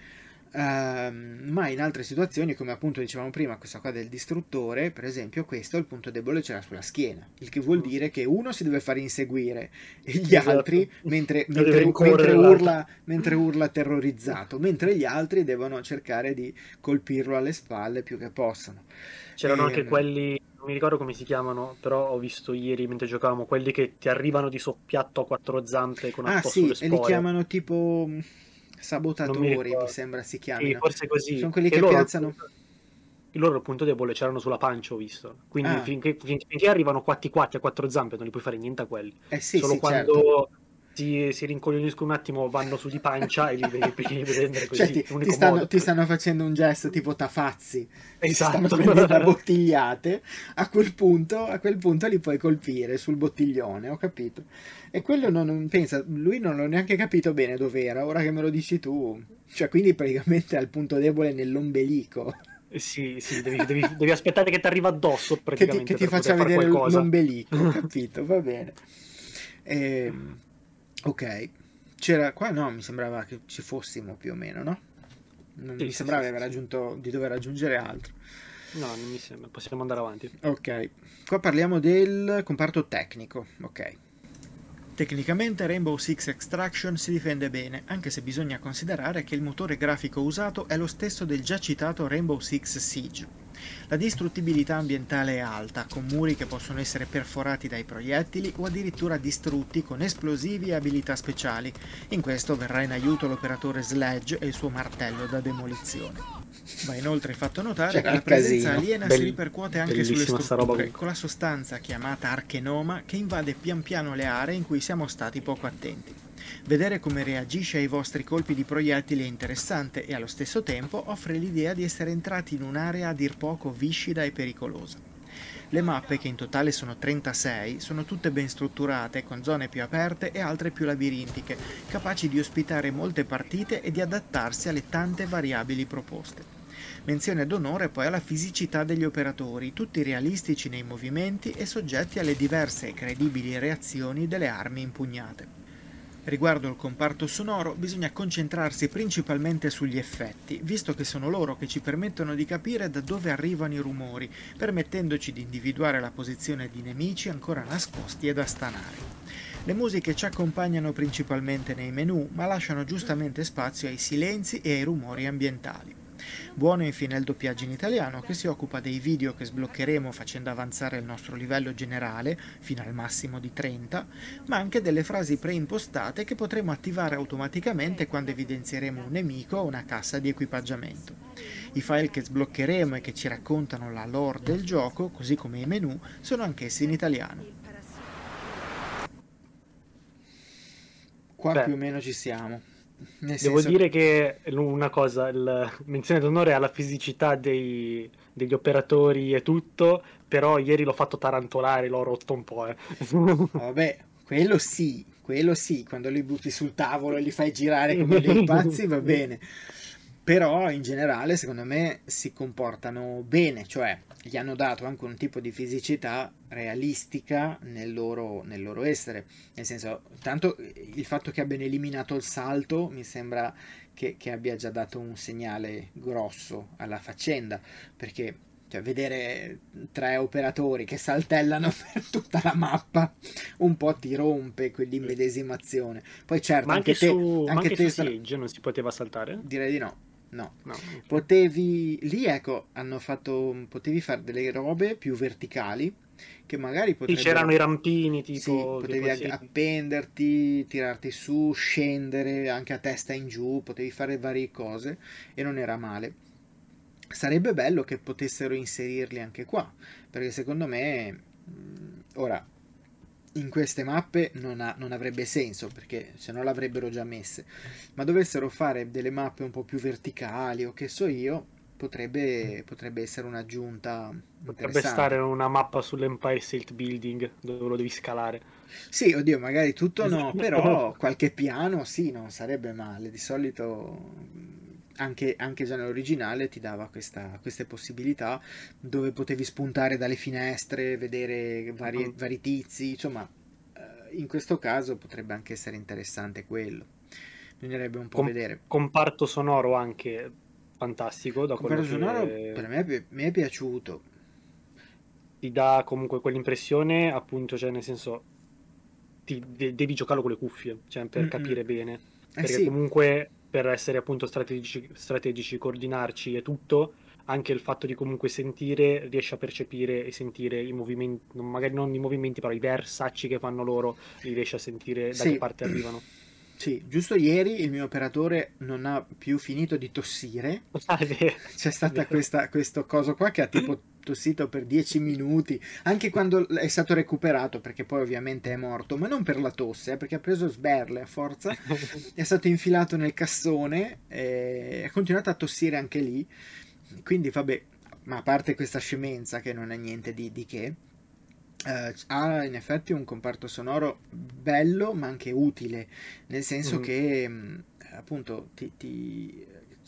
ma in altre situazioni, come appunto dicevamo prima, questa qua del distruttore, per esempio, questo il punto debole c'era sulla schiena, il che vuol dire che uno si deve fare inseguire e gli Esatto. altri, mentre, mentre- mentre urla, mentre urla terrorizzato, mentre gli altri devono cercare di colpirlo alle spalle più che possono. C'erano anche Ehm. quelli, non mi ricordo come si chiamano, però ho visto ieri mentre giocavamo, quelli che ti arrivano di soppiatto a quattro zampe con Ah addosso sì, le e li spore. chiamano tipo sabotatori, mi, ricordo. sembra si Sì, chiamino. forse così. Sono quelli E che loro- piazzano... Il loro punto debole c'erano sulla pancia, ho visto. Quindi Ah. finché, fin- finché arrivano quatti quatti a quattro zampe non li puoi fare niente a quelli. Eh sì, Solo sì, quando certo. Si, si rincoglioniscono un attimo vanno su di pancia e li vedi, prendere così. Cioè, ti, ti stanno, ti stanno facendo un gesto tipo tafazzi, ti Esatto. stanno prendendo bottigliate, a quel, punto, a quel punto li puoi colpire sul bottiglione, ho capito. E quello non, non- pensa, lui non l'ho neanche capito bene dov'era, ora che me lo dici tu. Cioè, quindi praticamente ha il punto debole nell'ombelico, Eh Sì, sì, devi, devi- devi aspettare che ti arriva addosso che ti, praticamente che ti faccia vedere qualcosa. l'ombelico, capito, va bene. Ehm, ok, c'era qua, no, mi sembrava che ci fossimo più o meno, no? Non Sì, mi sì, sembrava sì, di aver sì. raggiunto, di dover raggiungere altro. No, non mi sembra, possiamo andare avanti. Ok, qua parliamo del comparto tecnico. Ok. Tecnicamente Rainbow Six Extraction si difende bene, anche se bisogna considerare che il motore grafico usato è lo stesso del già citato Rainbow Six Siege. La distruttibilità ambientale è alta, con muri che possono essere perforati dai proiettili o addirittura distrutti con esplosivi e abilità speciali. In questo verrà in aiuto l'operatore Sledge e il suo martello da demolizione. Va inoltre fatto notare C'era che la presenza casino. aliena Bell- si ripercuote anche sulle strutture, comunque. con la sostanza chiamata archenoma che invade pian piano le aree in cui siamo stati poco attenti. Vedere come reagisce ai vostri colpi di proiettili è interessante e allo stesso tempo offre l'idea di essere entrati in un'area a dir poco viscida e pericolosa. Le mappe, che in totale sono 36, sono tutte ben strutturate, con zone più aperte e altre più labirintiche, capaci di ospitare molte partite e di adattarsi alle tante variabili proposte. Menzione d'onore poi alla fisicità degli operatori, tutti realistici nei movimenti e soggetti alle diverse e credibili reazioni delle armi impugnate. Riguardo il comparto sonoro bisogna concentrarsi principalmente sugli effetti, visto che sono loro che ci permettono di capire da dove arrivano i rumori, permettendoci di individuare la posizione di nemici ancora nascosti e da stanare. Le musiche ci accompagnano principalmente nei menu, ma lasciano giustamente spazio ai silenzi e ai rumori ambientali. Buono infine il doppiaggio in italiano che si occupa dei video che sbloccheremo facendo avanzare il nostro livello generale fino al massimo di 30, ma anche delle frasi preimpostate che potremo attivare automaticamente quando evidenzieremo un nemico o una cassa di equipaggiamento. I file che sbloccheremo e che ci raccontano la lore del gioco, così come i menu, sono anch'essi in italiano. Qua Beh. più o meno ci siamo. Nel Devo senso... dire che una cosa, la menzione d'onore alla fisicità dei, degli operatori e tutto, però ieri l'ho fatto tarantolare, l'ho rotto un po'. Eh. Vabbè, quello sì, quello sì, quando li butti sul tavolo e li fai girare come dei pazzi va bene. Però in generale secondo me si comportano bene, cioè gli hanno dato anche un tipo di fisicità realistica nel loro, nel loro essere. Nel senso, tanto il fatto che abbiano eliminato il salto mi sembra che, che abbia già dato un segnale grosso alla faccenda, perché cioè, vedere tre operatori che saltellano per tutta la mappa un po' ti rompe quell'immedesimazione. Poi certo, ma anche, anche te, su, anche anche te su Siege non si poteva saltare? Direi di no. No. no. Potevi lì ecco, hanno fatto potevi fare delle robe più verticali che magari potrebbero... c'erano i rampini tipo sì, potevi tipo, appenderti, tirarti su, scendere anche a testa in giù, potevi fare varie cose e non era male. Sarebbe bello che potessero inserirli anche qua, perché secondo me ora in queste mappe non, ha, non, avrebbe senso perché se no l'avrebbero già messe. Ma dovessero fare delle mappe un po' più verticali o che so io potrebbe, potrebbe essere un'aggiunta potrebbe stare una mappa sull'Empire State Building dove lo devi scalare. Sì oddio magari tutto no però qualche piano sì non sarebbe male. Di solito anche, anche, già nell'originale ti dava questa, queste possibilità dove potevi spuntare dalle finestre, vedere vari, uh-huh. vari tizi, insomma eh, in questo caso potrebbe anche essere interessante quello. Bisognerebbe un po' Com- vedere. Comparto sonoro anche fantastico. Da comparto sonoro che... per me mi è piaciuto. Ti dà comunque quell'impressione, appunto, cioè nel senso, ti, de- devi giocarlo con le cuffie, cioè per Mm-mm. capire bene. Eh perché sì. comunque per essere appunto strategici, strategici, coordinarci e tutto, anche il fatto di comunque sentire, riesce a percepire e sentire i movimenti, magari non i movimenti, però i versacci che fanno loro, li riesce a sentire da sì. che parte arrivano. Sì, giusto ieri il mio operatore non ha più finito di tossire. Ah, C'è stata questa, questo coso qua che ha tipo tossito per 10 minuti, anche quando è stato recuperato, perché poi ovviamente è morto, ma non per la tosse, eh, perché ha preso sberle a forza, è stato infilato nel cassone e ha continuato a tossire anche lì. Quindi vabbè, ma a parte questa scemenza che non è niente di, di che, Uh, ha in effetti un comparto sonoro bello ma anche utile, nel senso mm. che mh, mm, appunto ti, ti,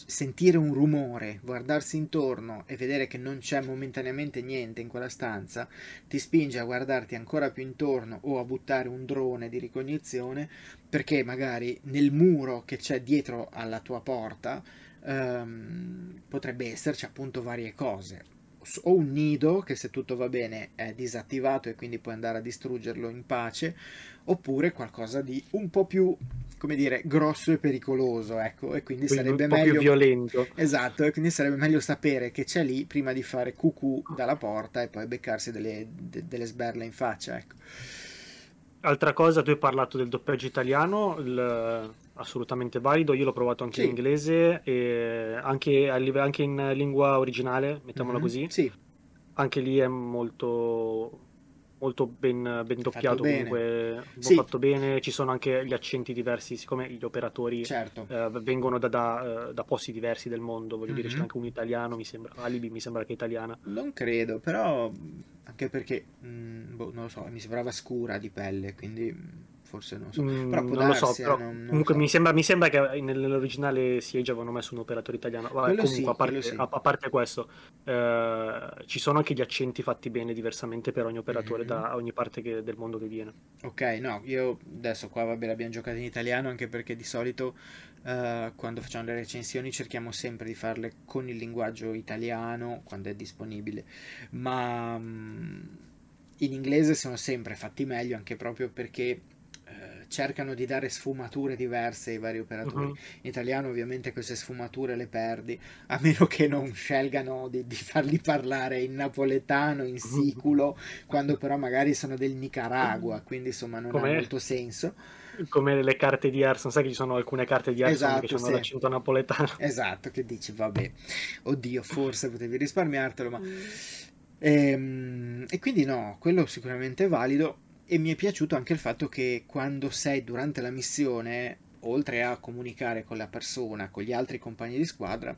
sentire un rumore, guardarsi intorno e vedere che non c'è momentaneamente niente in quella stanza, ti spinge a guardarti ancora più intorno o a buttare un drone di ricognizione perché magari nel muro che c'è dietro alla tua porta um, potrebbe esserci appunto varie cose o un nido che se tutto va bene è disattivato e quindi puoi andare a distruggerlo in pace, oppure qualcosa di un po' più, come dire, grosso e pericoloso, ecco, e quindi, quindi sarebbe meglio... più violento. Esatto, e quindi sarebbe meglio sapere che c'è lì prima di fare cucù dalla porta e poi beccarsi delle, de, delle sberle in faccia, ecco. Altra cosa, tu hai parlato del doppiaggio italiano, il, assolutamente valido, io l'ho provato anche sì. in inglese e anche, anche, in lingua originale, mettiamola mm-hmm. così. Sì. Anche lì è molto, molto ben, ben doppiato, fatto comunque bene. Sì. fatto bene, ci sono anche gli accenti diversi, siccome gli operatori certo. eh, vengono da, da, eh, da, posti diversi del mondo, voglio mm-hmm. dire c'è mhm. anche un italiano, mi sembra, Alibi mi sembra che è italiana. Non credo, però anche perché, mh, mm, boh, non lo so, mi sembrava scura di pelle, quindi forse non so. Mm, però può non lo so, darsi, eh, però non- non comunque so. mi sembra, mi sembra che nell'originale Siege avevano messo un operatore italiano. Vabbè, comunque, sì, a, parte, sì. a- a parte questo, eh, ci sono anche gli accenti fatti bene diversamente per ogni operatore Mhm. da ogni parte che- del mondo che viene. Ok, no, io adesso qua vabbè l'abbiamo giocato in italiano anche perché di solito eh, quando facciamo le recensioni cerchiamo sempre di farle con il linguaggio italiano quando è disponibile, ma mm, in inglese sono sempre fatti meglio anche proprio perché cercano di dare sfumature diverse ai vari operatori. Mhm. In italiano ovviamente queste sfumature le perdi, a meno che non scelgano di, di farli parlare in napoletano, in siculo, quando però magari sono del Nicaragua, quindi insomma non ha Com'è? molto senso. Come le carte di Hearthstone, sai che ci sono alcune carte di che Esatto, hanno sì. l'accento napoletano. Esatto, che dici, vabbè, oddio, forse potevi risparmiartelo, ma... Ehm, E, quindi no, quello sicuramente è valido e mi è piaciuto anche il fatto che quando sei durante la missione, oltre a comunicare con la persona, con gli altri compagni di squadra,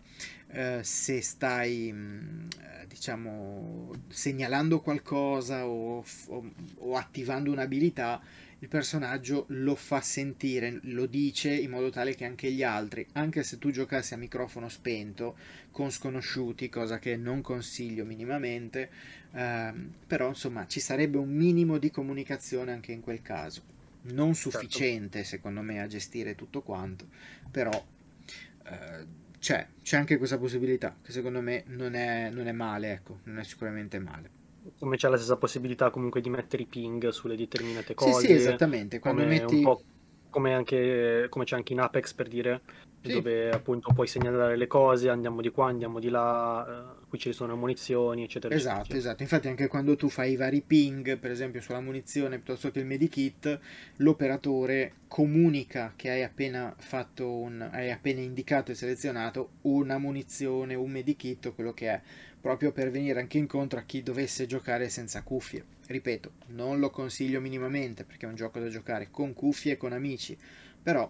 eh, se stai, eh, diciamo, segnalando qualcosa o, o- o attivando un'abilità, il personaggio lo fa sentire, lo dice in modo tale che anche gli altri, anche se tu giocassi a microfono spento, con sconosciuti, cosa che non consiglio minimamente, ehm, però insomma ci sarebbe un minimo di comunicazione anche in quel caso. Non sufficiente secondo me a gestire tutto quanto, però eh, c'è, c'è anche questa possibilità che secondo me non è, non è male, ecco, non è sicuramente male. Come c'è la stessa possibilità comunque di mettere i ping sulle determinate Sì, cose. sì, esattamente, quando come metti... un po' come anche come c'è anche in Apex per dire Sì. dove appunto puoi segnalare le cose andiamo di qua andiamo di là eh, qui ci sono munizioni eccetera Esatto, eccetera. esatto. Infatti anche quando tu fai i vari ping, per esempio sulla munizione piuttosto che il medikit, l'operatore comunica che hai appena fatto un, hai appena indicato e selezionato una munizione, un medikit o quello che è, proprio per venire anche incontro a chi dovesse giocare senza cuffie. Ripeto, non lo consiglio minimamente perché è un gioco da giocare con cuffie e con amici, però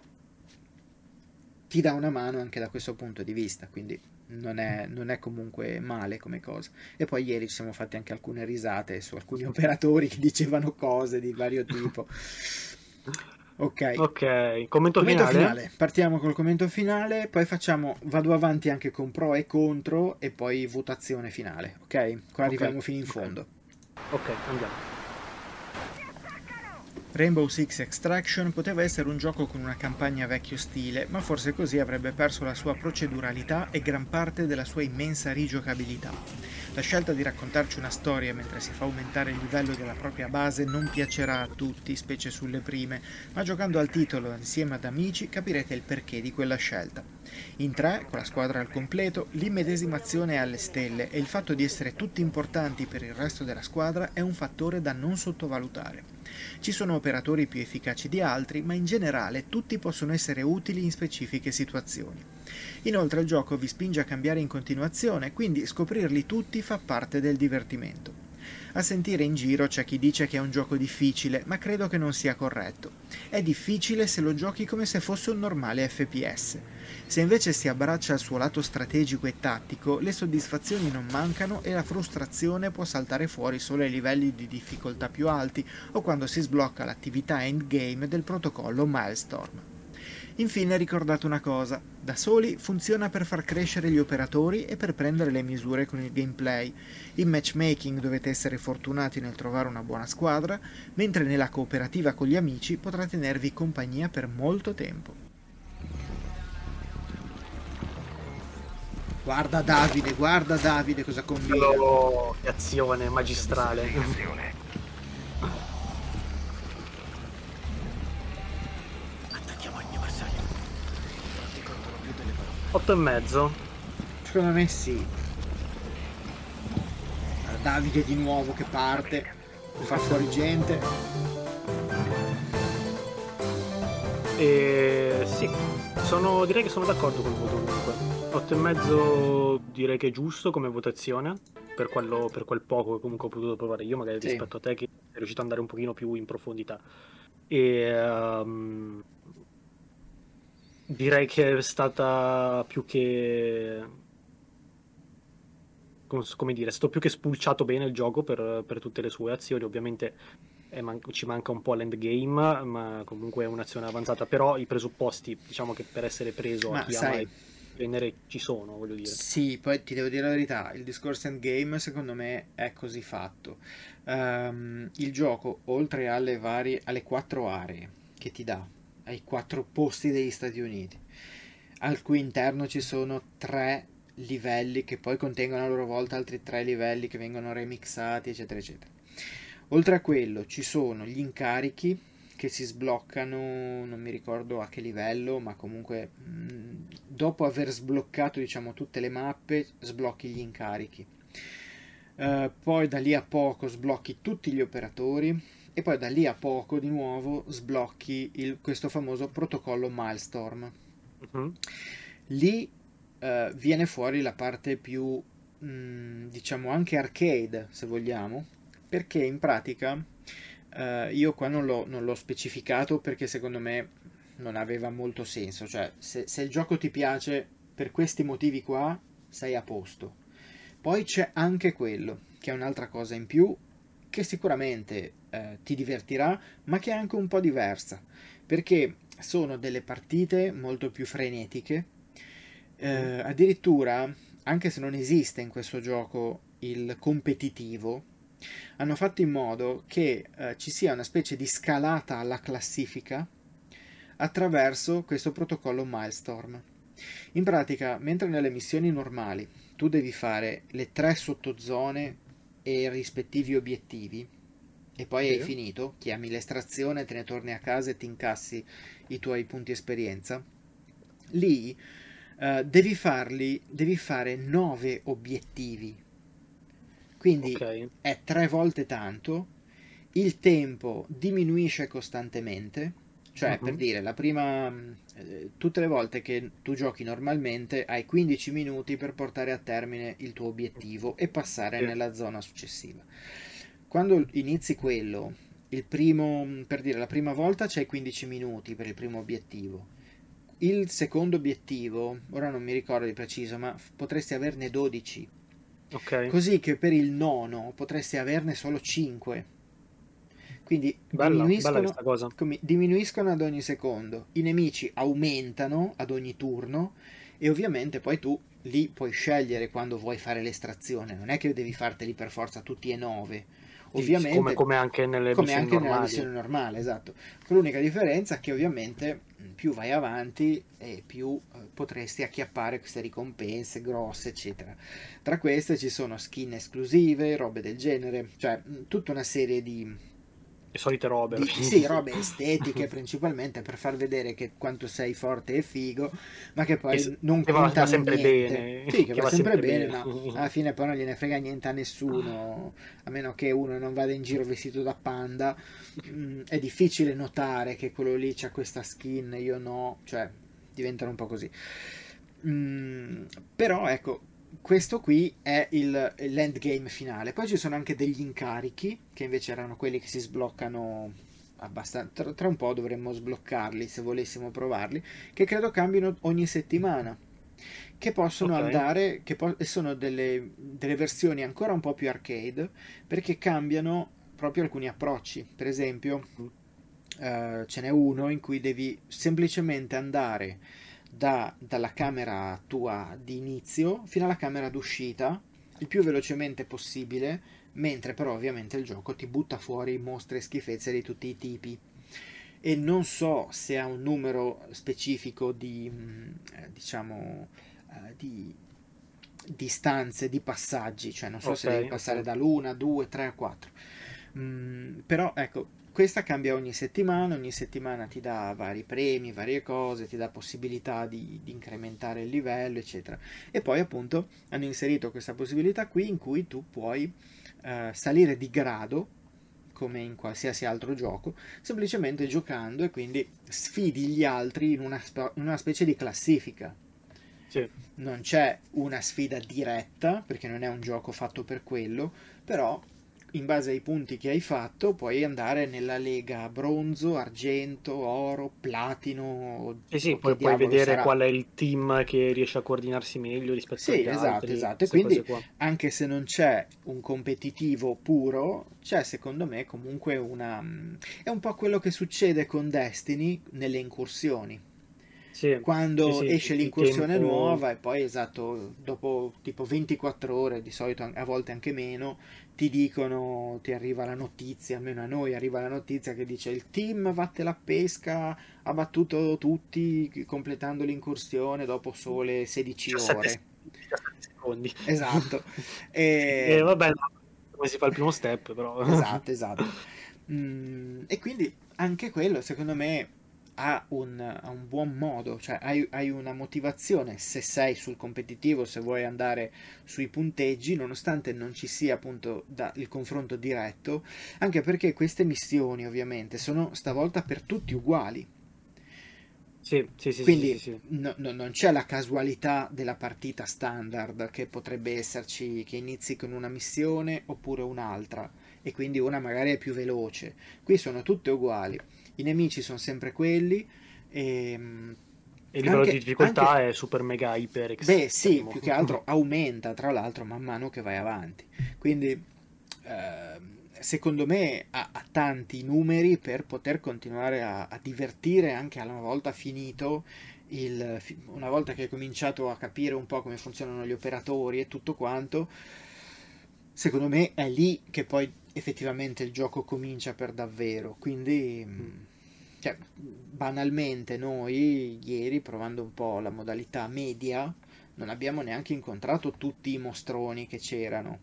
ti dà una mano anche da questo punto di vista, quindi non è, non è comunque male come cosa. E poi ieri ci siamo fatti anche alcune risate su alcuni operatori che dicevano cose di vario tipo. Ok. ok commento, Commento finale, finale. Partiamo col commento finale, poi facciamo, vado avanti anche con pro e contro e poi votazione finale, ok? Qua arriviamo fino in fondo. ok andiamo Rainbow Six Extraction poteva essere un gioco con una campagna vecchio stile, ma forse così avrebbe perso la sua proceduralità e gran parte della sua immensa rigiocabilità. La scelta di raccontarci una storia mentre si fa aumentare il livello della propria base non piacerà a tutti, specie sulle prime, ma giocando al titolo insieme ad amici capirete il perché di quella scelta. In tre, con la squadra al completo, l'immedesimazione è alle stelle e il fatto di essere tutti importanti per il resto della squadra è un fattore da non sottovalutare. Ci sono operatori più efficaci di altri, ma in generale tutti possono essere utili in specifiche situazioni. Inoltre il gioco vi spinge a cambiare in continuazione, quindi scoprirli tutti fa parte del divertimento. A sentire in giro c'è chi dice che è un gioco difficile, ma credo che non sia corretto. È difficile se lo giochi come se fosse un normale FPS. Se invece si abbraccia al suo lato strategico e tattico, le soddisfazioni non mancano e la frustrazione può saltare fuori solo ai livelli di difficoltà più alti o quando si sblocca l'attività endgame del protocollo Milestorm. Infine ricordate una cosa, da soli funziona per far crescere gli operatori e per prendere le misure con il gameplay. In matchmaking dovete essere fortunati nel trovare una buona squadra, mentre nella cooperativa con gli amici potrà tenervi compagnia per molto tempo. Guarda Davide, guarda Davide cosa combina. Che azione magistrale 8 e mezzo Secondo me sì. Davide di nuovo che parte, fa fuori gente. E sì, sono, direi che sono d'accordo col voto comunque. 8 e mezzo direi che è giusto come votazione per, quello, per quel poco che comunque ho potuto provare io, magari Sì. rispetto a te che sei riuscito ad andare un pochino più in profondità. E ehm, direi che è stata più che com- come dire, è stato più che spulciato bene il gioco per, per tutte le sue azioni. Ovviamente man- ci manca un po' l'endgame, ma comunque è un'azione avanzata. Però i presupposti, diciamo che per essere preso Ma a chi sai- ama e prendere ci sono, voglio dire. Sì, poi ti devo dire la verità, il discorso endgame secondo me è così fatto. Ehm, il gioco, oltre alle varie, alle quattro aree che ti dà, ai quattro posti degli Stati Uniti, al cui interno ci sono tre livelli che poi contengono a loro volta altri tre livelli che vengono remixati, eccetera, eccetera. Oltre a quello ci sono gli incarichi che si sbloccano, non mi ricordo a che livello, ma comunque dopo aver sbloccato diciamo tutte le mappe, sblocchi gli incarichi. Eh, poi da lì a poco sblocchi tutti gli operatori e poi da lì a poco di nuovo sblocchi il- questo famoso protocollo Milestorm. Mhm. Lì eh, viene fuori la parte più, mh, diciamo, anche arcade, se vogliamo, perché in pratica eh, io qua non l'ho, non l'ho specificato perché secondo me non aveva molto senso. Cioè, se, se il gioco ti piace per questi motivi qua, sei a posto. Poi c'è anche quello, che è un'altra cosa in più, che sicuramente eh, ti divertirà, ma che è anche un po' diversa, perché sono delle partite molto più frenetiche. Eh, addirittura, anche se non esiste in questo gioco il competitivo, hanno fatto in modo che eh, ci sia una specie di scalata alla classifica attraverso questo protocollo Milestorm. In pratica, mentre nelle missioni normali tu devi fare le tre sottozone e i rispettivi obiettivi, e poi hai Sì. finito, chiami l'estrazione, te ne torni a casa e ti incassi i tuoi punti esperienza, lì eh, devi farli, devi fare nove obiettivi. Quindi Ok. è tre volte tanto, il tempo diminuisce costantemente, cioè Mhm. per dire, la prima, mh, eh, tutte le volte che tu giochi normalmente hai 15 minuti per portare a termine il tuo obiettivo e passare Sì. nella zona successiva. Quando inizi quello, il primo, mh, per dire, la prima volta c'hai 15 minuti per il primo obiettivo. Il secondo obiettivo, ora non mi ricordo di preciso, ma potresti averne 12. Ok. Così che per il nono potresti averne solo 5. Quindi Bella, bella diminuiscono, cosa. come- diminuiscono ad ogni secondo. I nemici aumentano ad ogni turno e ovviamente poi tu lì puoi scegliere quando vuoi fare l'estrazione. Non è che devi farteli per forza tutti e 9. Ovviamente Come, come anche nelle come missioni anche nella missione normale, esatto. Con l'unica differenza che ovviamente mh, più vai avanti e più eh, potresti acchiappare queste ricompense grosse, eccetera. Tra queste ci sono skin esclusive, robe del genere, cioè mh, tutta una serie di, Le solite robe. di- sì, robe estetiche principalmente per far vedere che quanto sei forte e figo, ma che poi Che non che va- va contano sempre niente. bene, Sì, che, va, sempre, bene, ma bene. alla fine poi non gliene frega niente a nessuno, a meno che uno non vada in giro vestito da panda. Mm, è difficile notare che quello lì c'ha questa skin, io no, cioè diventano un po' così. Mm, però ecco, questo qui è il, l'endgame finale. Poi ci sono anche degli incarichi, che invece erano quelli che si sbloccano abbastanza. Tra, un po' dovremmo sbloccarli se volessimo provarli, che credo cambino ogni settimana. Che possono Ok. andare, che po- sono delle, delle versioni ancora un po' più arcade, perché cambiano proprio alcuni approcci. Per esempio, eh, ce n'è uno in cui devi semplicemente andare da- dalla camera tua di inizio fino alla camera d'uscita il più velocemente possibile, mentre però ovviamente il gioco ti butta fuori mostre e schifezze di tutti i tipi. E non so se ha un numero specifico di, mh, eh, diciamo, eh, di, di stanze, di passaggi, cioè non so se Ok, devi passare ok. dall'1, 2, 3 4. Mm, però ecco, questa cambia ogni settimana, ogni settimana ti dà vari premi, varie cose, ti dà possibilità di, di incrementare il livello, eccetera. E poi appunto hanno inserito questa possibilità qui in cui tu puoi eh, salire di grado, come in qualsiasi altro gioco, semplicemente giocando e quindi sfidi gli altri in una, in una specie di classifica. Sì. Non c'è una sfida diretta, perché non è un gioco fatto per quello, però in base ai punti che hai fatto, puoi andare nella lega bronzo, argento, oro, platino. Eh sì, poi puoi vedere sarà. qual è il team che riesce a coordinarsi meglio rispetto Sì, agli esatto, altri. esatto. E queste quindi anche se non c'è un competitivo puro, c'è secondo me comunque una... È un po' quello che succede con Destiny nelle incursioni. Sì, Quando sì, sì, esce l'incursione tempo- nuova e poi esatto, dopo tipo 24 ore, di solito a volte anche meno, ti dicono, ti arriva la notizia, almeno a noi arriva la notizia che dice il team vatte la pesca, ha battuto tutti completando l'incursione dopo sole 16 17 ore. 17 secondi. Esatto. E E... vabbè, come si fa il primo step, però. Esatto, esatto. Mm, e quindi anche quello, secondo me, ha un, ha un buon modo, cioè hai, hai una motivazione se sei sul competitivo, se vuoi andare sui punteggi, nonostante non ci sia appunto da- il confronto diretto, anche perché queste missioni ovviamente sono stavolta per tutti uguali. Sì, sì, sì, Quindi sì, no- no- non c'è la casualità della partita standard che potrebbe esserci che inizi con una missione oppure un'altra e quindi una magari è più veloce. Qui sono tutte uguali. I nemici sono sempre quelli ehm, E il livello anche- di difficoltà anche- è super mega iper Beh, sì, più che altro aumenta tra l'altro man mano che vai avanti. Quindi, ehm, secondo me, ha, ha tanti numeri per poter continuare a, a divertire anche una volta finito. Il, una volta che hai cominciato a capire un po' come funzionano gli operatori e tutto quanto, secondo me è lì che poi effettivamente il gioco comincia per davvero. Quindi, mh, cioè, banalmente, noi ieri, provando un po' la modalità media, non abbiamo neanche incontrato tutti i mostroni che c'erano.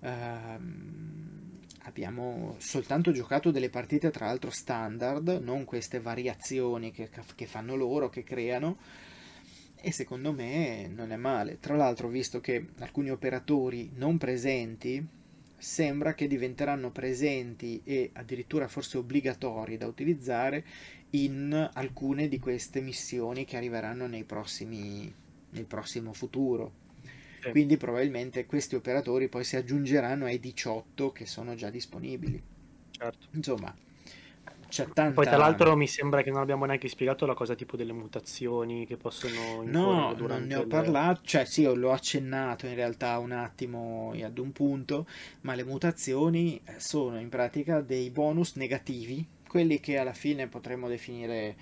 Ehm, abbiamo soltanto giocato delle partite, tra l'altro, standard, non queste variazioni che, che fanno loro, che creano. E secondo me non è male. Tra l'altro, visto che alcuni operatori non presenti sembra che diventeranno presenti e addirittura forse obbligatori da utilizzare in alcune di queste missioni che arriveranno nei prossimi, nel prossimo futuro. Sì. Quindi probabilmente questi operatori poi si aggiungeranno ai 18 che sono già disponibili. Certo. Insomma, c'è tanta... Poi tra l'altro mi sembra che non abbiamo neanche spiegato la cosa tipo delle mutazioni che possono No, non ne ho il- parlato, cioè sì, io l'ho accennato in realtà un attimo ad un punto, ma le mutazioni eh, sono in pratica dei bonus negativi, quelli che alla fine potremmo definire,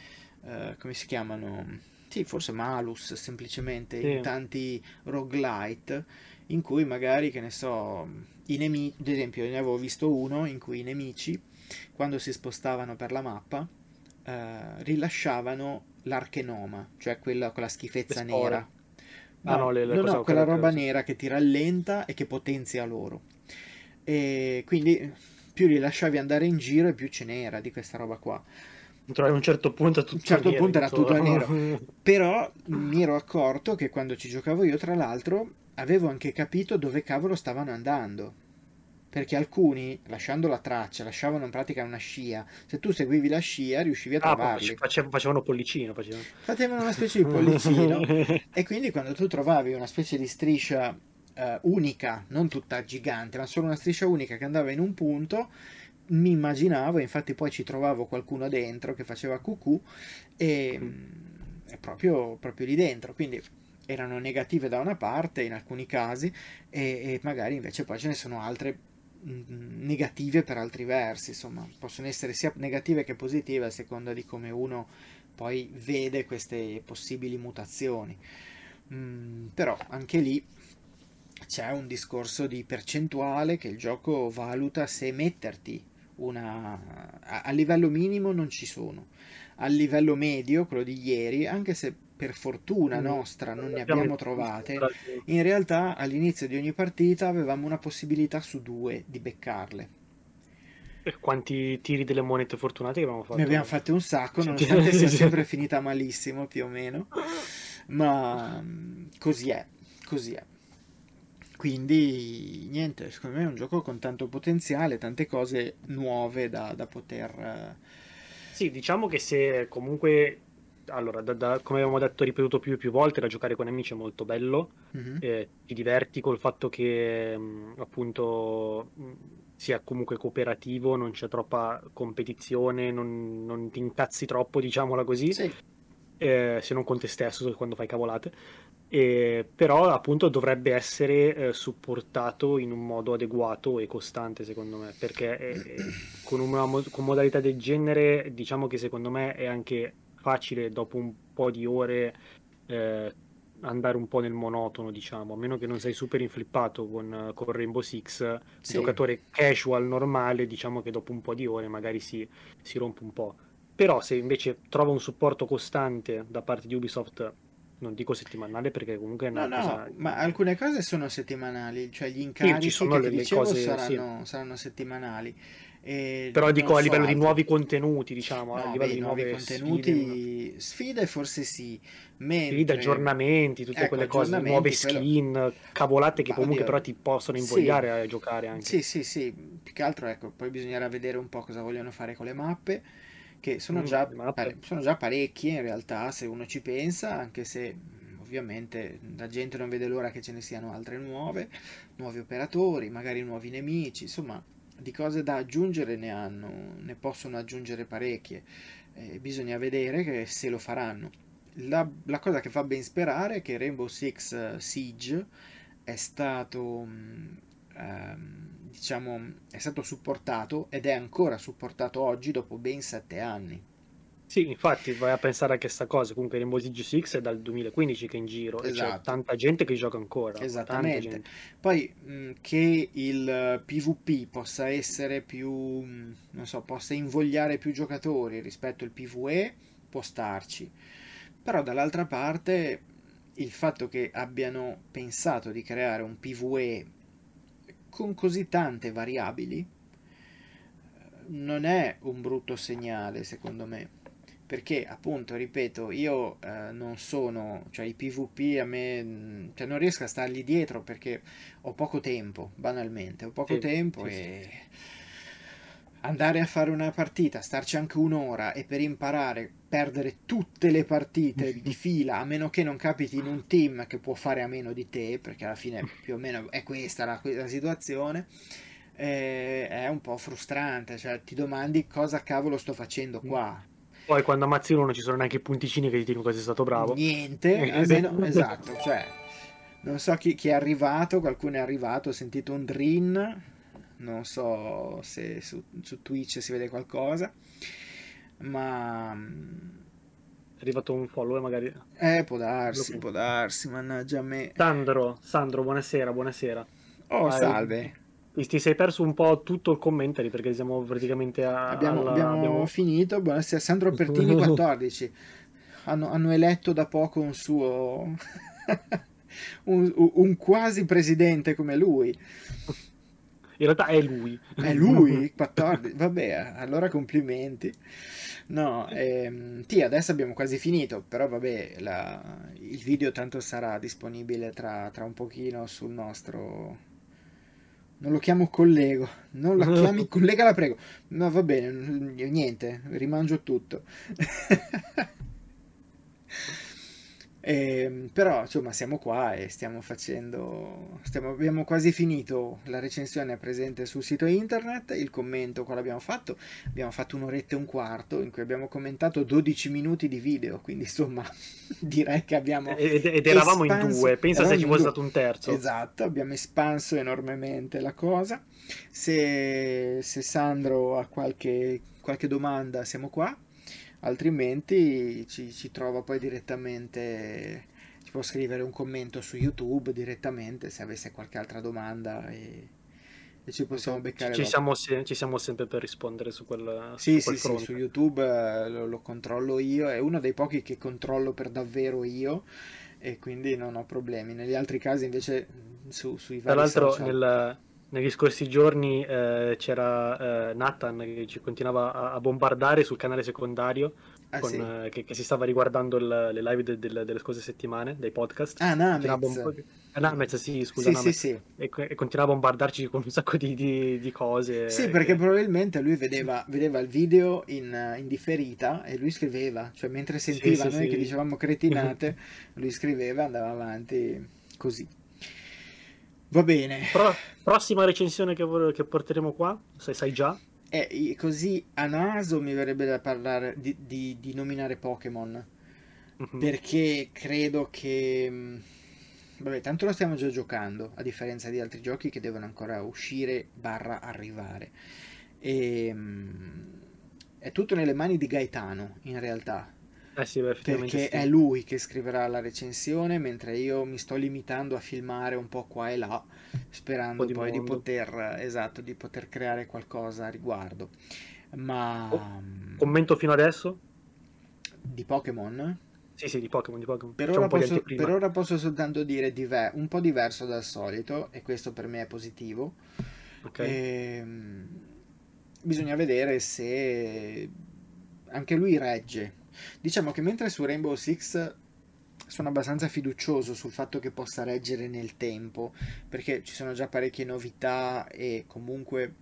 eh, come si chiamano? Sì, forse malus semplicemente Sì. in tanti roguelite, in cui magari, che ne so, i nemici, ad esempio, ne avevo visto uno in cui i nemici, quando si spostavano per la mappa, eh, rilasciavano l'archenoma, cioè quella con la schifezza Le spore. nera. Ah, no, le- le no, no, quella quella- roba sì. nera che ti rallenta e che potenzia loro. E quindi più li lasciavi andare in giro e più ce n'era di questa roba qua. Trovi a un certo punto tutto A un certo nero punto era tutto intorno. Però mi ero accorto che quando ci giocavo io, tra l'altro, avevo anche capito dove cavolo stavano andando. Perché alcuni, lasciando la traccia, lasciavano in pratica una scia. Se tu seguivi la scia, riuscivi a Ah, trovarli. face- face- facevano pollicino. Facevano. Facevano una specie di pollicino. E quindi quando tu trovavi una specie di striscia eh, unica, non tutta gigante, ma solo una striscia unica che andava in un punto, mi immaginavo, infatti poi ci trovavo qualcuno dentro che faceva cucù e mm, proprio, proprio lì dentro. Quindi erano negative da una parte in alcuni casi e, e magari invece poi ce ne sono altre negative per altri versi, insomma, possono essere sia negative che positive a seconda di come uno poi vede queste possibili mutazioni. Mm, però anche lì c'è un discorso di percentuale che il gioco valuta se metterti una a livello minimo non ci sono. A livello medio, quello di ieri, anche se per fortuna Mm. nostra non ne Abbiamo- trovate, in realtà all'inizio di ogni partita avevamo una possibilità su due di beccarle. E Quanti tiri delle monete fortunate che abbiamo fatto? Ne abbiamo fatte un sacco, nonostante sia sempre finita malissimo più o meno, ma mm, così è, così è. Quindi niente, secondo me è un gioco con tanto potenziale, tante cose nuove da, da poter... eh, Sì, diciamo che se comunque allora, da, da, come abbiamo detto ripetuto più e più volte, da giocare con amici è molto bello, Mhm. eh, ti diverti col fatto che mh, appunto mh, sia comunque cooperativo, non c'è troppa competizione, non, non ti incazzi troppo, diciamola così, Sì, eh, se non con te stesso quando fai cavolate. E, però appunto dovrebbe essere eh, supportato in un modo adeguato e costante secondo me perché eh, con una con modalità del genere diciamo che secondo me è anche facile dopo un po' di ore eh, andare un po' nel monotono diciamo a meno che non sei super inflippato con, con Rainbow Six Sì. giocatore casual normale diciamo che dopo un po' di ore magari si, si rompe un po' però se invece trova un supporto costante da parte di Ubisoft non dico settimanale perché comunque è No, una no, cosa ma alcune cose sono settimanali, cioè gli incarichi sono che le- dicevo cose, saranno, saranno settimanali. E però dico a livello di altri- nuovi contenuti diciamo a No, livello beh, di nuovi contenuti, sfide, sfide, forse sì, sfide, mentre aggiornamenti tutte Ecco, quelle cose nuove quello- skin cavolate che comunque oddio, però ti possono sì. invogliare a giocare anche. Sì, sì, sì, più che altro ecco, poi bisognerà vedere un po' cosa vogliono fare con le mappe, che sono Mm, già, pare- sono già parecchie in realtà, se uno ci pensa, anche se mh, ovviamente la gente non vede l'ora che ce ne siano altre nuove, nuovi operatori, magari nuovi nemici, insomma, di cose da aggiungere ne hanno, ne possono aggiungere parecchie, Eh, bisogna vedere se lo faranno. La, la cosa che fa ben sperare è che Rainbow Six eh, Siege è stato, mh, ehm, diciamo, è stato supportato ed è ancora supportato oggi dopo ben sette anni. Sì, infatti vai a pensare a questa cosa comunque Rainbow Six Six è dal 2015 che è in giro e c'è Esatto. tanta gente che gioca ancora Esattamente. Poi mh, che il eh, PvP possa essere più, mh, non so, possa invogliare più giocatori rispetto al PvE può starci. Però dall'altra parte il fatto che abbiano pensato di creare un PvE con così tante variabili eh, non è un brutto segnale, secondo me. Perché, appunto, ripeto, io eh, non sono, cioè i PvP a me, mh, cioè non riesco a stargli dietro perché ho poco tempo, banalmente, ho poco Sì, tempo sì, e andare a fare una partita, starci anche un'ora e per imparare perdere tutte le partite di fila, a meno che non capiti in un team che può fare a meno di te, perché alla fine più o meno è questa la, la situazione, eh, è un po' frustrante, cioè ti domandi cosa cavolo sto facendo qua. Poi quando ammazzi uno non ci sono neanche i punticini che ti dicono che sei stato bravo. Niente, Eh, almeno, esatto. esatto, cioè, non so chi, chi è arrivato, qualcuno è arrivato, ho sentito un drin, non so se su, su Twitch si vede qualcosa, ma È arrivato un follower magari. eh, può darsi, Lo- può darsi, mannaggia a me. Sandro, Sandro, buonasera, buonasera. Oh, Vai. salve, Ti, sei perso un po' tutto il commentary perché siamo praticamente a, abbiamo, alla- abbiamo abbiamo- finito, buonasera, Sandro Pertini 14, hanno, hanno eletto da poco un suo... un, un quasi presidente come lui. In realtà è lui. È lui, 14, vabbè, allora complimenti. No, ehm, sì, adesso abbiamo quasi finito, però vabbè, la- il video tanto sarà disponibile tra, tra un pochino sul nostro... Non lo chiamo collego, non lo chiami collega, la prego. No, va bene, niente, rimangio tutto. Ehm, però insomma siamo qua e stiamo facendo stiamo- abbiamo quasi finito la recensione è presente sul sito internet il commento qua l'abbiamo fatto abbiamo fatto un'oretta e un quarto in cui abbiamo commentato 12 minuti di video quindi insomma direi che abbiamo Ed, ed eravamo in espanso- due, pensa se ci in fosse stato un terzo. Esatto, abbiamo espanso enormemente la cosa. Se, se Sandro ha qualche, qualche domanda, siamo qua. Altrimenti ci, ci trova poi direttamente. Ci può scrivere un commento su YouTube direttamente se avesse qualche altra domanda e, e ci possiamo beccare. Ci siamo, se- ci siamo sempre per rispondere su quel, Sì, su quel sì, sì, su YouTube eh, lo, lo controllo io, è uno dei pochi che controllo per davvero io e quindi non ho problemi. Negli altri casi invece su, sui Tra vari l'altro, social... nel- negli scorsi giorni eh, c'era eh, Nathan che ci continuava a, a bombardare sul canale secondario Ah, con, sì. eh, che, che si stava riguardando il- le live de- del- delle scorse settimane, dei podcast. Ah, Namez. di- eh, Namez, sì, scusa, Sì, Namez. sì. E, e continuava a bombardarci con un sacco di, di- di cose. Sì, perché probabilmente lui vedeva, vedeva il video in, in differita e lui scriveva, cioè mentre sentiva noi che dicevamo cretinate, lui scriveva e andava avanti così. Va bene. Pro- prossima recensione che, vor- che porteremo qua, se sai già. E i- così a naso mi verrebbe da parlare di, di- di nominare Pokémon, Mhm. perché credo che... mh, Vabbè, tanto lo stiamo già giocando, a differenza di altri giochi che devono ancora uscire barra arrivare. E, mh, è tutto nelle mani di Gaetano, in realtà, Eh sì, beh, perché sì. è lui che scriverà la recensione, mentre io mi sto limitando a filmare un po' qua e là, sperando di poi di mondo. poter, esatto, di poter creare qualcosa a riguardo. Ma Oh, mh, Commento fino adesso? di Pokémon? Sì, sì, di Pokémon, di Pokémon. Per ora, di posso, per ora posso soltanto dire diver- un po' diverso dal solito, e questo per me è positivo. Ok. Ehm, bisogna vedere se anche lui regge. Diciamo che mentre su Rainbow Six sono abbastanza fiducioso sul fatto che possa reggere nel tempo, perché ci sono già parecchie novità e comunque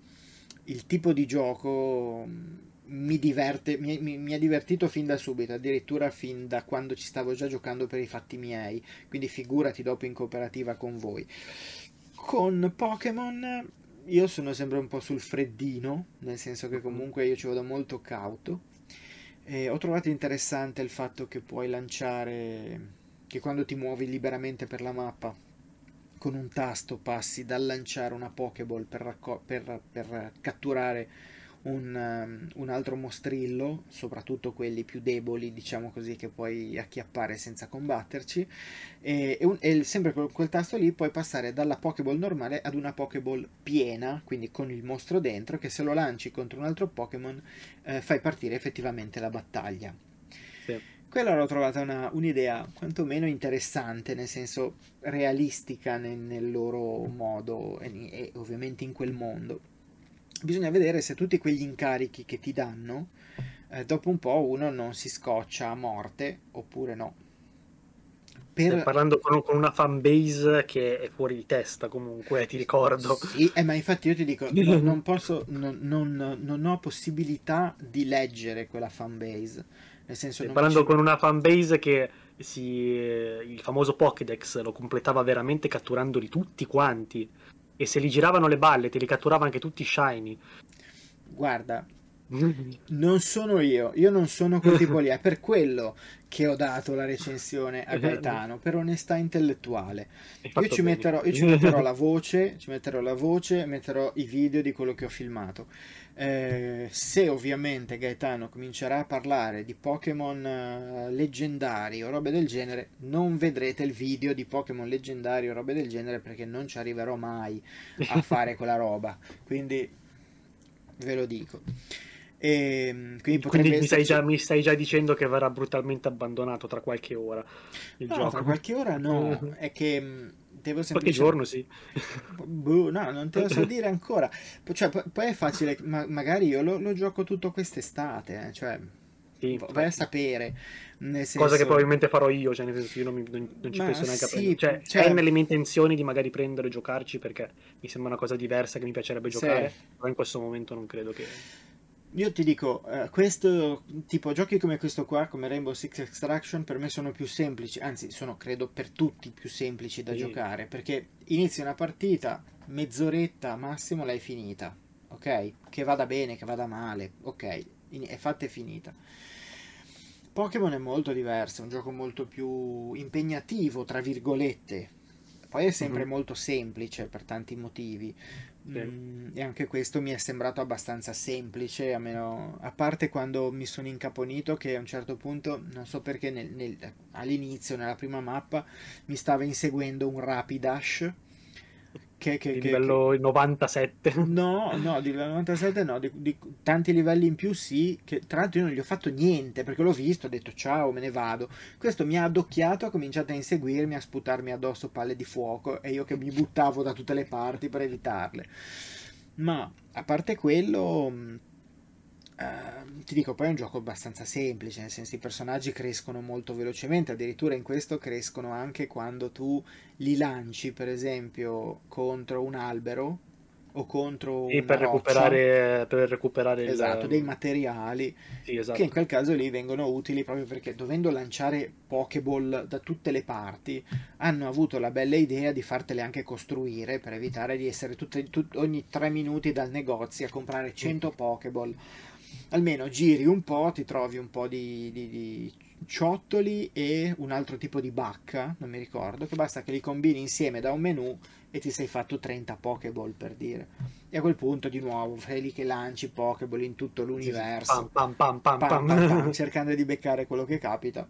il tipo di gioco mh, mi diverte, mi, mi- mi ha divertito fin da subito, addirittura fin da quando ci stavo già giocando per i fatti miei, quindi figurati dopo in cooperativa con voi. Con Pokémon io sono sempre un po' sul freddino, nel senso che comunque io ci vado molto cauto. E ho trovato interessante il fatto che puoi lanciare, che quando ti muovi liberamente per la mappa, con un tasto passi dal lanciare una Pokéball per, racco- per- per catturare un, um, un altro mostrillo, soprattutto quelli più deboli, diciamo così, che puoi acchiappare senza combatterci, e, e un- e sempre con quel tasto lì puoi passare dalla Pokéball normale ad una Pokéball piena, quindi con il mostro dentro, che se lo lanci contro un altro Pokémon eh, fai partire effettivamente la battaglia. Sì. Quella l'ho trovata una- un'idea quantomeno interessante, nel senso realistica nel, nel loro modo e, e ovviamente in quel mondo. Bisogna vedere se tutti quegli incarichi che ti danno, eh, dopo un po' uno non si scoccia a morte oppure no. Stai Per... parlando con, con una fanbase che è fuori di testa comunque, ti ricordo. Sì, eh, ma infatti io ti dico, no- non posso, non, non- non ho possibilità di leggere quella fanbase. Nel senso, Stai non parlando ci- con una fanbase che si, il famoso Pokédex lo completava veramente catturandoli tutti quanti. E se li giravano le balle, te li catturava anche tutti shiny. Guarda, non sono io, io non sono quel tipo lì, è per quello che ho dato la recensione a Gaetano, per onestà intellettuale. Io ci, metterò, io ci metterò la voce, ci metterò la voce, metterò i video di quello che ho filmato. Eh, se ovviamente Gaetano comincerà a parlare di Pokémon eh, leggendari o robe del genere, non vedrete il video di Pokémon leggendari o robe del genere perché non ci arriverò mai a fare quella roba. Quindi ve lo dico. E, quindi potrebbe Quindi mi stai, già, mi stai già dicendo che verrà brutalmente abbandonato tra qualche ora il No, gioco. tra qualche ora no, è che devo Qualche semplicemente... giorno sì. Boh, no, non te lo so dire ancora. Cioè, p- poi è facile, ma- magari io lo, lo gioco tutto quest'estate, eh, cioè, Sì, vai a sapere. Senso... Cosa che probabilmente farò io, cioè nel senso io non, mi- non- non ci Ma penso neanche a sì, prendere. Cioè, cioè- è nelle mie intenzioni di magari prendere e giocarci perché mi sembra una cosa diversa che mi piacerebbe Sì. giocare, però in questo momento non credo che... Io ti dico, eh, questo tipo giochi come questo qua, come Rainbow Six Extraction, per me sono più semplici, anzi, sono credo per tutti più semplici da Sì. giocare, perché inizi una partita, mezz'oretta massimo l'hai finita, ok? Che vada bene, che vada male, ok, in- è fatta e finita. Pokémon è molto diverso, è un gioco molto più impegnativo, tra virgolette. Poi è sempre Mhm. molto semplice per tanti motivi. Mm, e anche questo mi è sembrato abbastanza semplice, a, meno- a parte quando mi sono incaponito che a un certo punto, non so perché nel- nel- all'inizio, nella prima mappa, mi stava inseguendo un Rapidash. Che, che, Di che- livello 97. che- No, no, di livello 97 no, di, di tanti livelli in più sì, che tra l'altro io non gli ho fatto niente perché l'ho visto, ho detto ciao, me ne vado. Questo mi ha addocchiato, ha cominciato a inseguirmi, a sputarmi addosso palle di fuoco e io che mi buttavo da tutte le parti per evitarle. Ma a parte quello, mh, ehm, ti dico, poi è un gioco abbastanza semplice, nel senso i personaggi crescono molto velocemente, addirittura in questo crescono anche quando tu li lanci, per esempio, contro un albero o contro una per recuperare, per recuperare il... Esatto, dei materiali Sì, esatto. che in quel caso lì vengono utili proprio perché dovendo lanciare Pokéball da tutte le parti hanno avuto la bella idea di fartele anche costruire per evitare di essere tutte- tut- ogni tre minuti dal negozio a comprare 100 Pokéball. Almeno giri un po', ti trovi un po' di, di- di ciottoli e un altro tipo di bacca, non mi ricordo, che basta che li combini insieme da un menu e ti sei fatto 30 Pokéball per dire. E a quel punto di nuovo sei lì che lanci Pokéball in tutto l'universo pam. pam, pam, cercando di beccare quello che capita.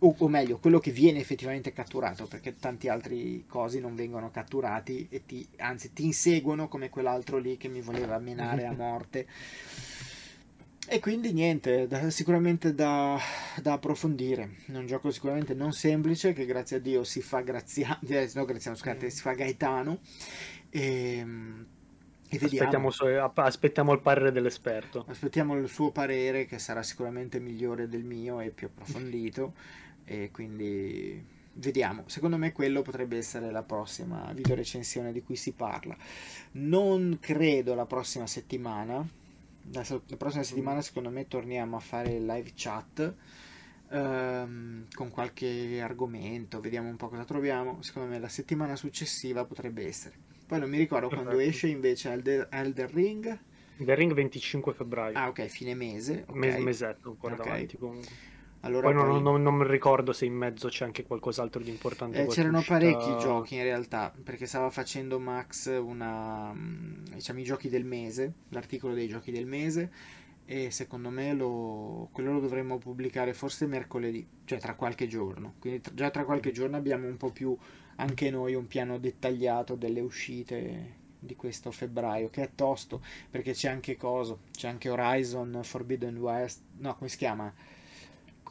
O, o meglio, quello che viene effettivamente catturato, perché tanti altri cosi non vengono catturati e ti, anzi ti inseguono come quell'altro lì che mi voleva menare a morte. E quindi niente, da- sicuramente da, da approfondire. È un gioco sicuramente non semplice, che grazie a Dio si fa Graziano, eh, no Graziano, scusate, si fa Gaetano. E, e vediamo. Aspettiamo, so- aspettiamo il parere dell'esperto. Aspettiamo il suo parere che sarà sicuramente migliore del mio e più approfondito e quindi vediamo. Secondo me quello potrebbe essere la prossima video recensione di cui si parla. Non credo la prossima settimana. La, la prossima settimana secondo me torniamo a fare live chat ehm, con qualche argomento, vediamo un po' cosa troviamo. Secondo me la settimana successiva potrebbe essere. Poi non mi ricordo quando esce invece Elder, Elder Ring. The Ring 25 febbraio. Ah, ok, fine mese. ok. Mes- mesetto ancora Ok. davanti comunque. Allora Poi non, poi- non- non mi ricordo se in mezzo c'è anche qualcos'altro di importante. eh, c'erano uscita- parecchi giochi in realtà, perché stava facendo Max una, mm, diciamo, i giochi del mese, l'articolo dei giochi del mese, e secondo me lo, quello lo dovremmo pubblicare forse mercoledì, cioè tra qualche giorno. Quindi tra- già tra qualche giorno abbiamo un po' più anche noi un piano dettagliato delle uscite di questo febbraio, che è tosto, perché c'è anche coso, c'è anche Horizon Forbidden West, no, come si chiama?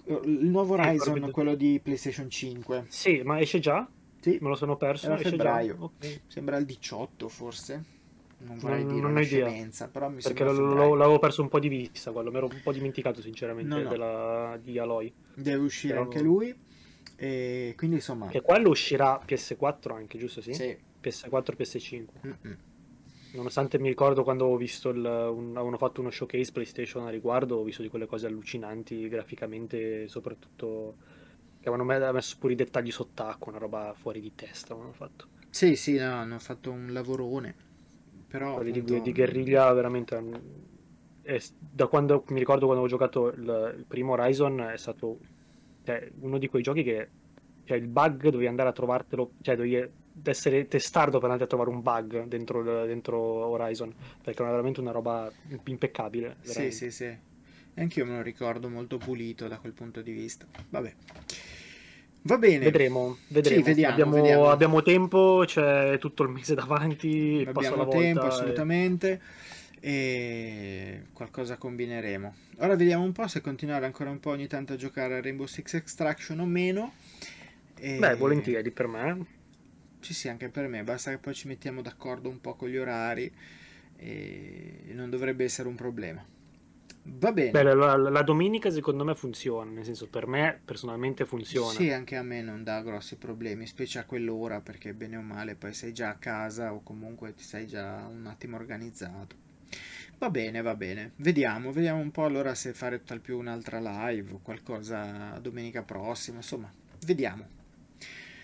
Il nuovo Horizon, Forbidden- quello di PlayStation 5. Sì, ma esce già? Sì, Me lo sono perso. Era febbraio. già? Ok. sembra il 18 forse. Non vorrei Non- dire non una scemenza, però mi Perché lo- l'avevo perso un po' di vista quello, mi ero un po' dimenticato sinceramente No, no. della- di Aloy. Deve uscire Però- anche lui. E quindi insomma, Che quello uscirà PS4 anche, giusto? Sì? sì. PS4 e PS5. Mm-mm. Nonostante mi ricordo quando ho visto il, un- avevano fatto uno showcase PlayStation a riguardo, ho visto di quelle cose allucinanti graficamente, soprattutto che avevano me- messo pure i dettagli sott'acqua, una roba fuori di testa avevano fatto. Sì, sì, no, hanno fatto un lavorone. Però Quelli di, appunto, di guerriglia veramente è- da quando mi ricordo quando avevo giocato il, il primo Horizon è stato cioè, uno di quei giochi che cioè, il bug dovevi andare a trovartelo cioè dovevi essere testardo per andare a trovare un bug dentro, dentro Horizon perché era veramente una roba impeccabile Sì, veramente. sì, sì. E anch'io me lo ricordo molto pulito da quel punto di vista. Vabbè. Va bene. vedremo, vedremo. Sì, vediamo, abbiamo, vediamo. abbiamo tempo c'è tutto il mese davanti Abbiamo tempo e- assolutamente e qualcosa combineremo. Ora vediamo un po' se continuare ancora un po' ogni tanto a giocare a Rainbow Six Extraction o meno. E- beh volentieri per me Sì, sì, anche per me, basta che poi ci mettiamo d'accordo un po' con gli orari e non dovrebbe essere un problema. Va bene. Beh, la, la- domenica secondo me funziona, nel senso per me personalmente funziona. Sì, anche a me non dà grossi problemi, specie a quell'ora, perché bene o male poi sei già a casa o comunque ti sei già un attimo organizzato. Va bene, va bene. Vediamo, vediamo un po' allora se fare tal più un'altra live o qualcosa domenica prossima, insomma, vediamo.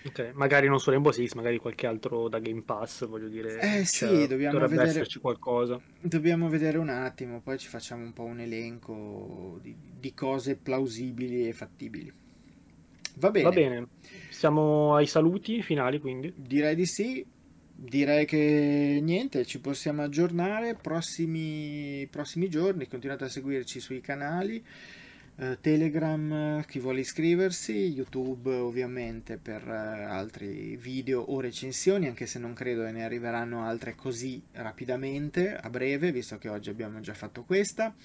Ok, Magari non su Rainbow Six, magari qualche altro da Game Pass, voglio dire. Eh sì, cioè, dobbiamo vedere- esserci qualcosa. Dobbiamo vedere un attimo, poi ci facciamo un po' un elenco di, di cose plausibili e fattibili. Va bene, Va bene, siamo ai saluti finali quindi. direi di sì. Direi che niente, ci possiamo aggiornare prossimi, prossimi giorni. Continuate a seguirci sui canali. Eh, Telegram, eh, chi vuole iscriversi, YouTube ovviamente per eh, altri video o recensioni, anche se non credo ne arriveranno altre così rapidamente, a breve, visto che oggi abbiamo già fatto questa.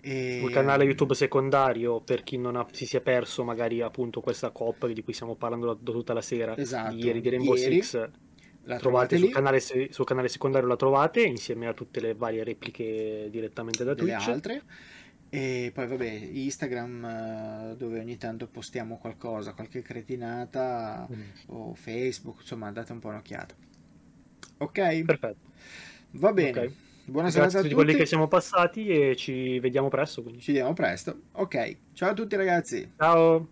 E... Il canale YouTube secondario per chi non ha- si sia perso magari appunto questa coppa di cui stiamo parlando da, tutta la sera Esatto, ieri di Rainbow ieri. Six. La Trovate trovate sul canale, sul canale secondario la trovate insieme a tutte le varie repliche direttamente da Twitch. altre. E poi vabbè, Instagram eh, dove ogni tanto postiamo qualcosa, qualche cretinata Mm. o Facebook, insomma andate un po' un'occhiata. Ok? Perfetto. Va bene. Ok. Buona serata a tutti quelli che siamo passati e ci vediamo presto. Quindi. Ci vediamo presto. Ok. Ciao a tutti ragazzi. Ciao.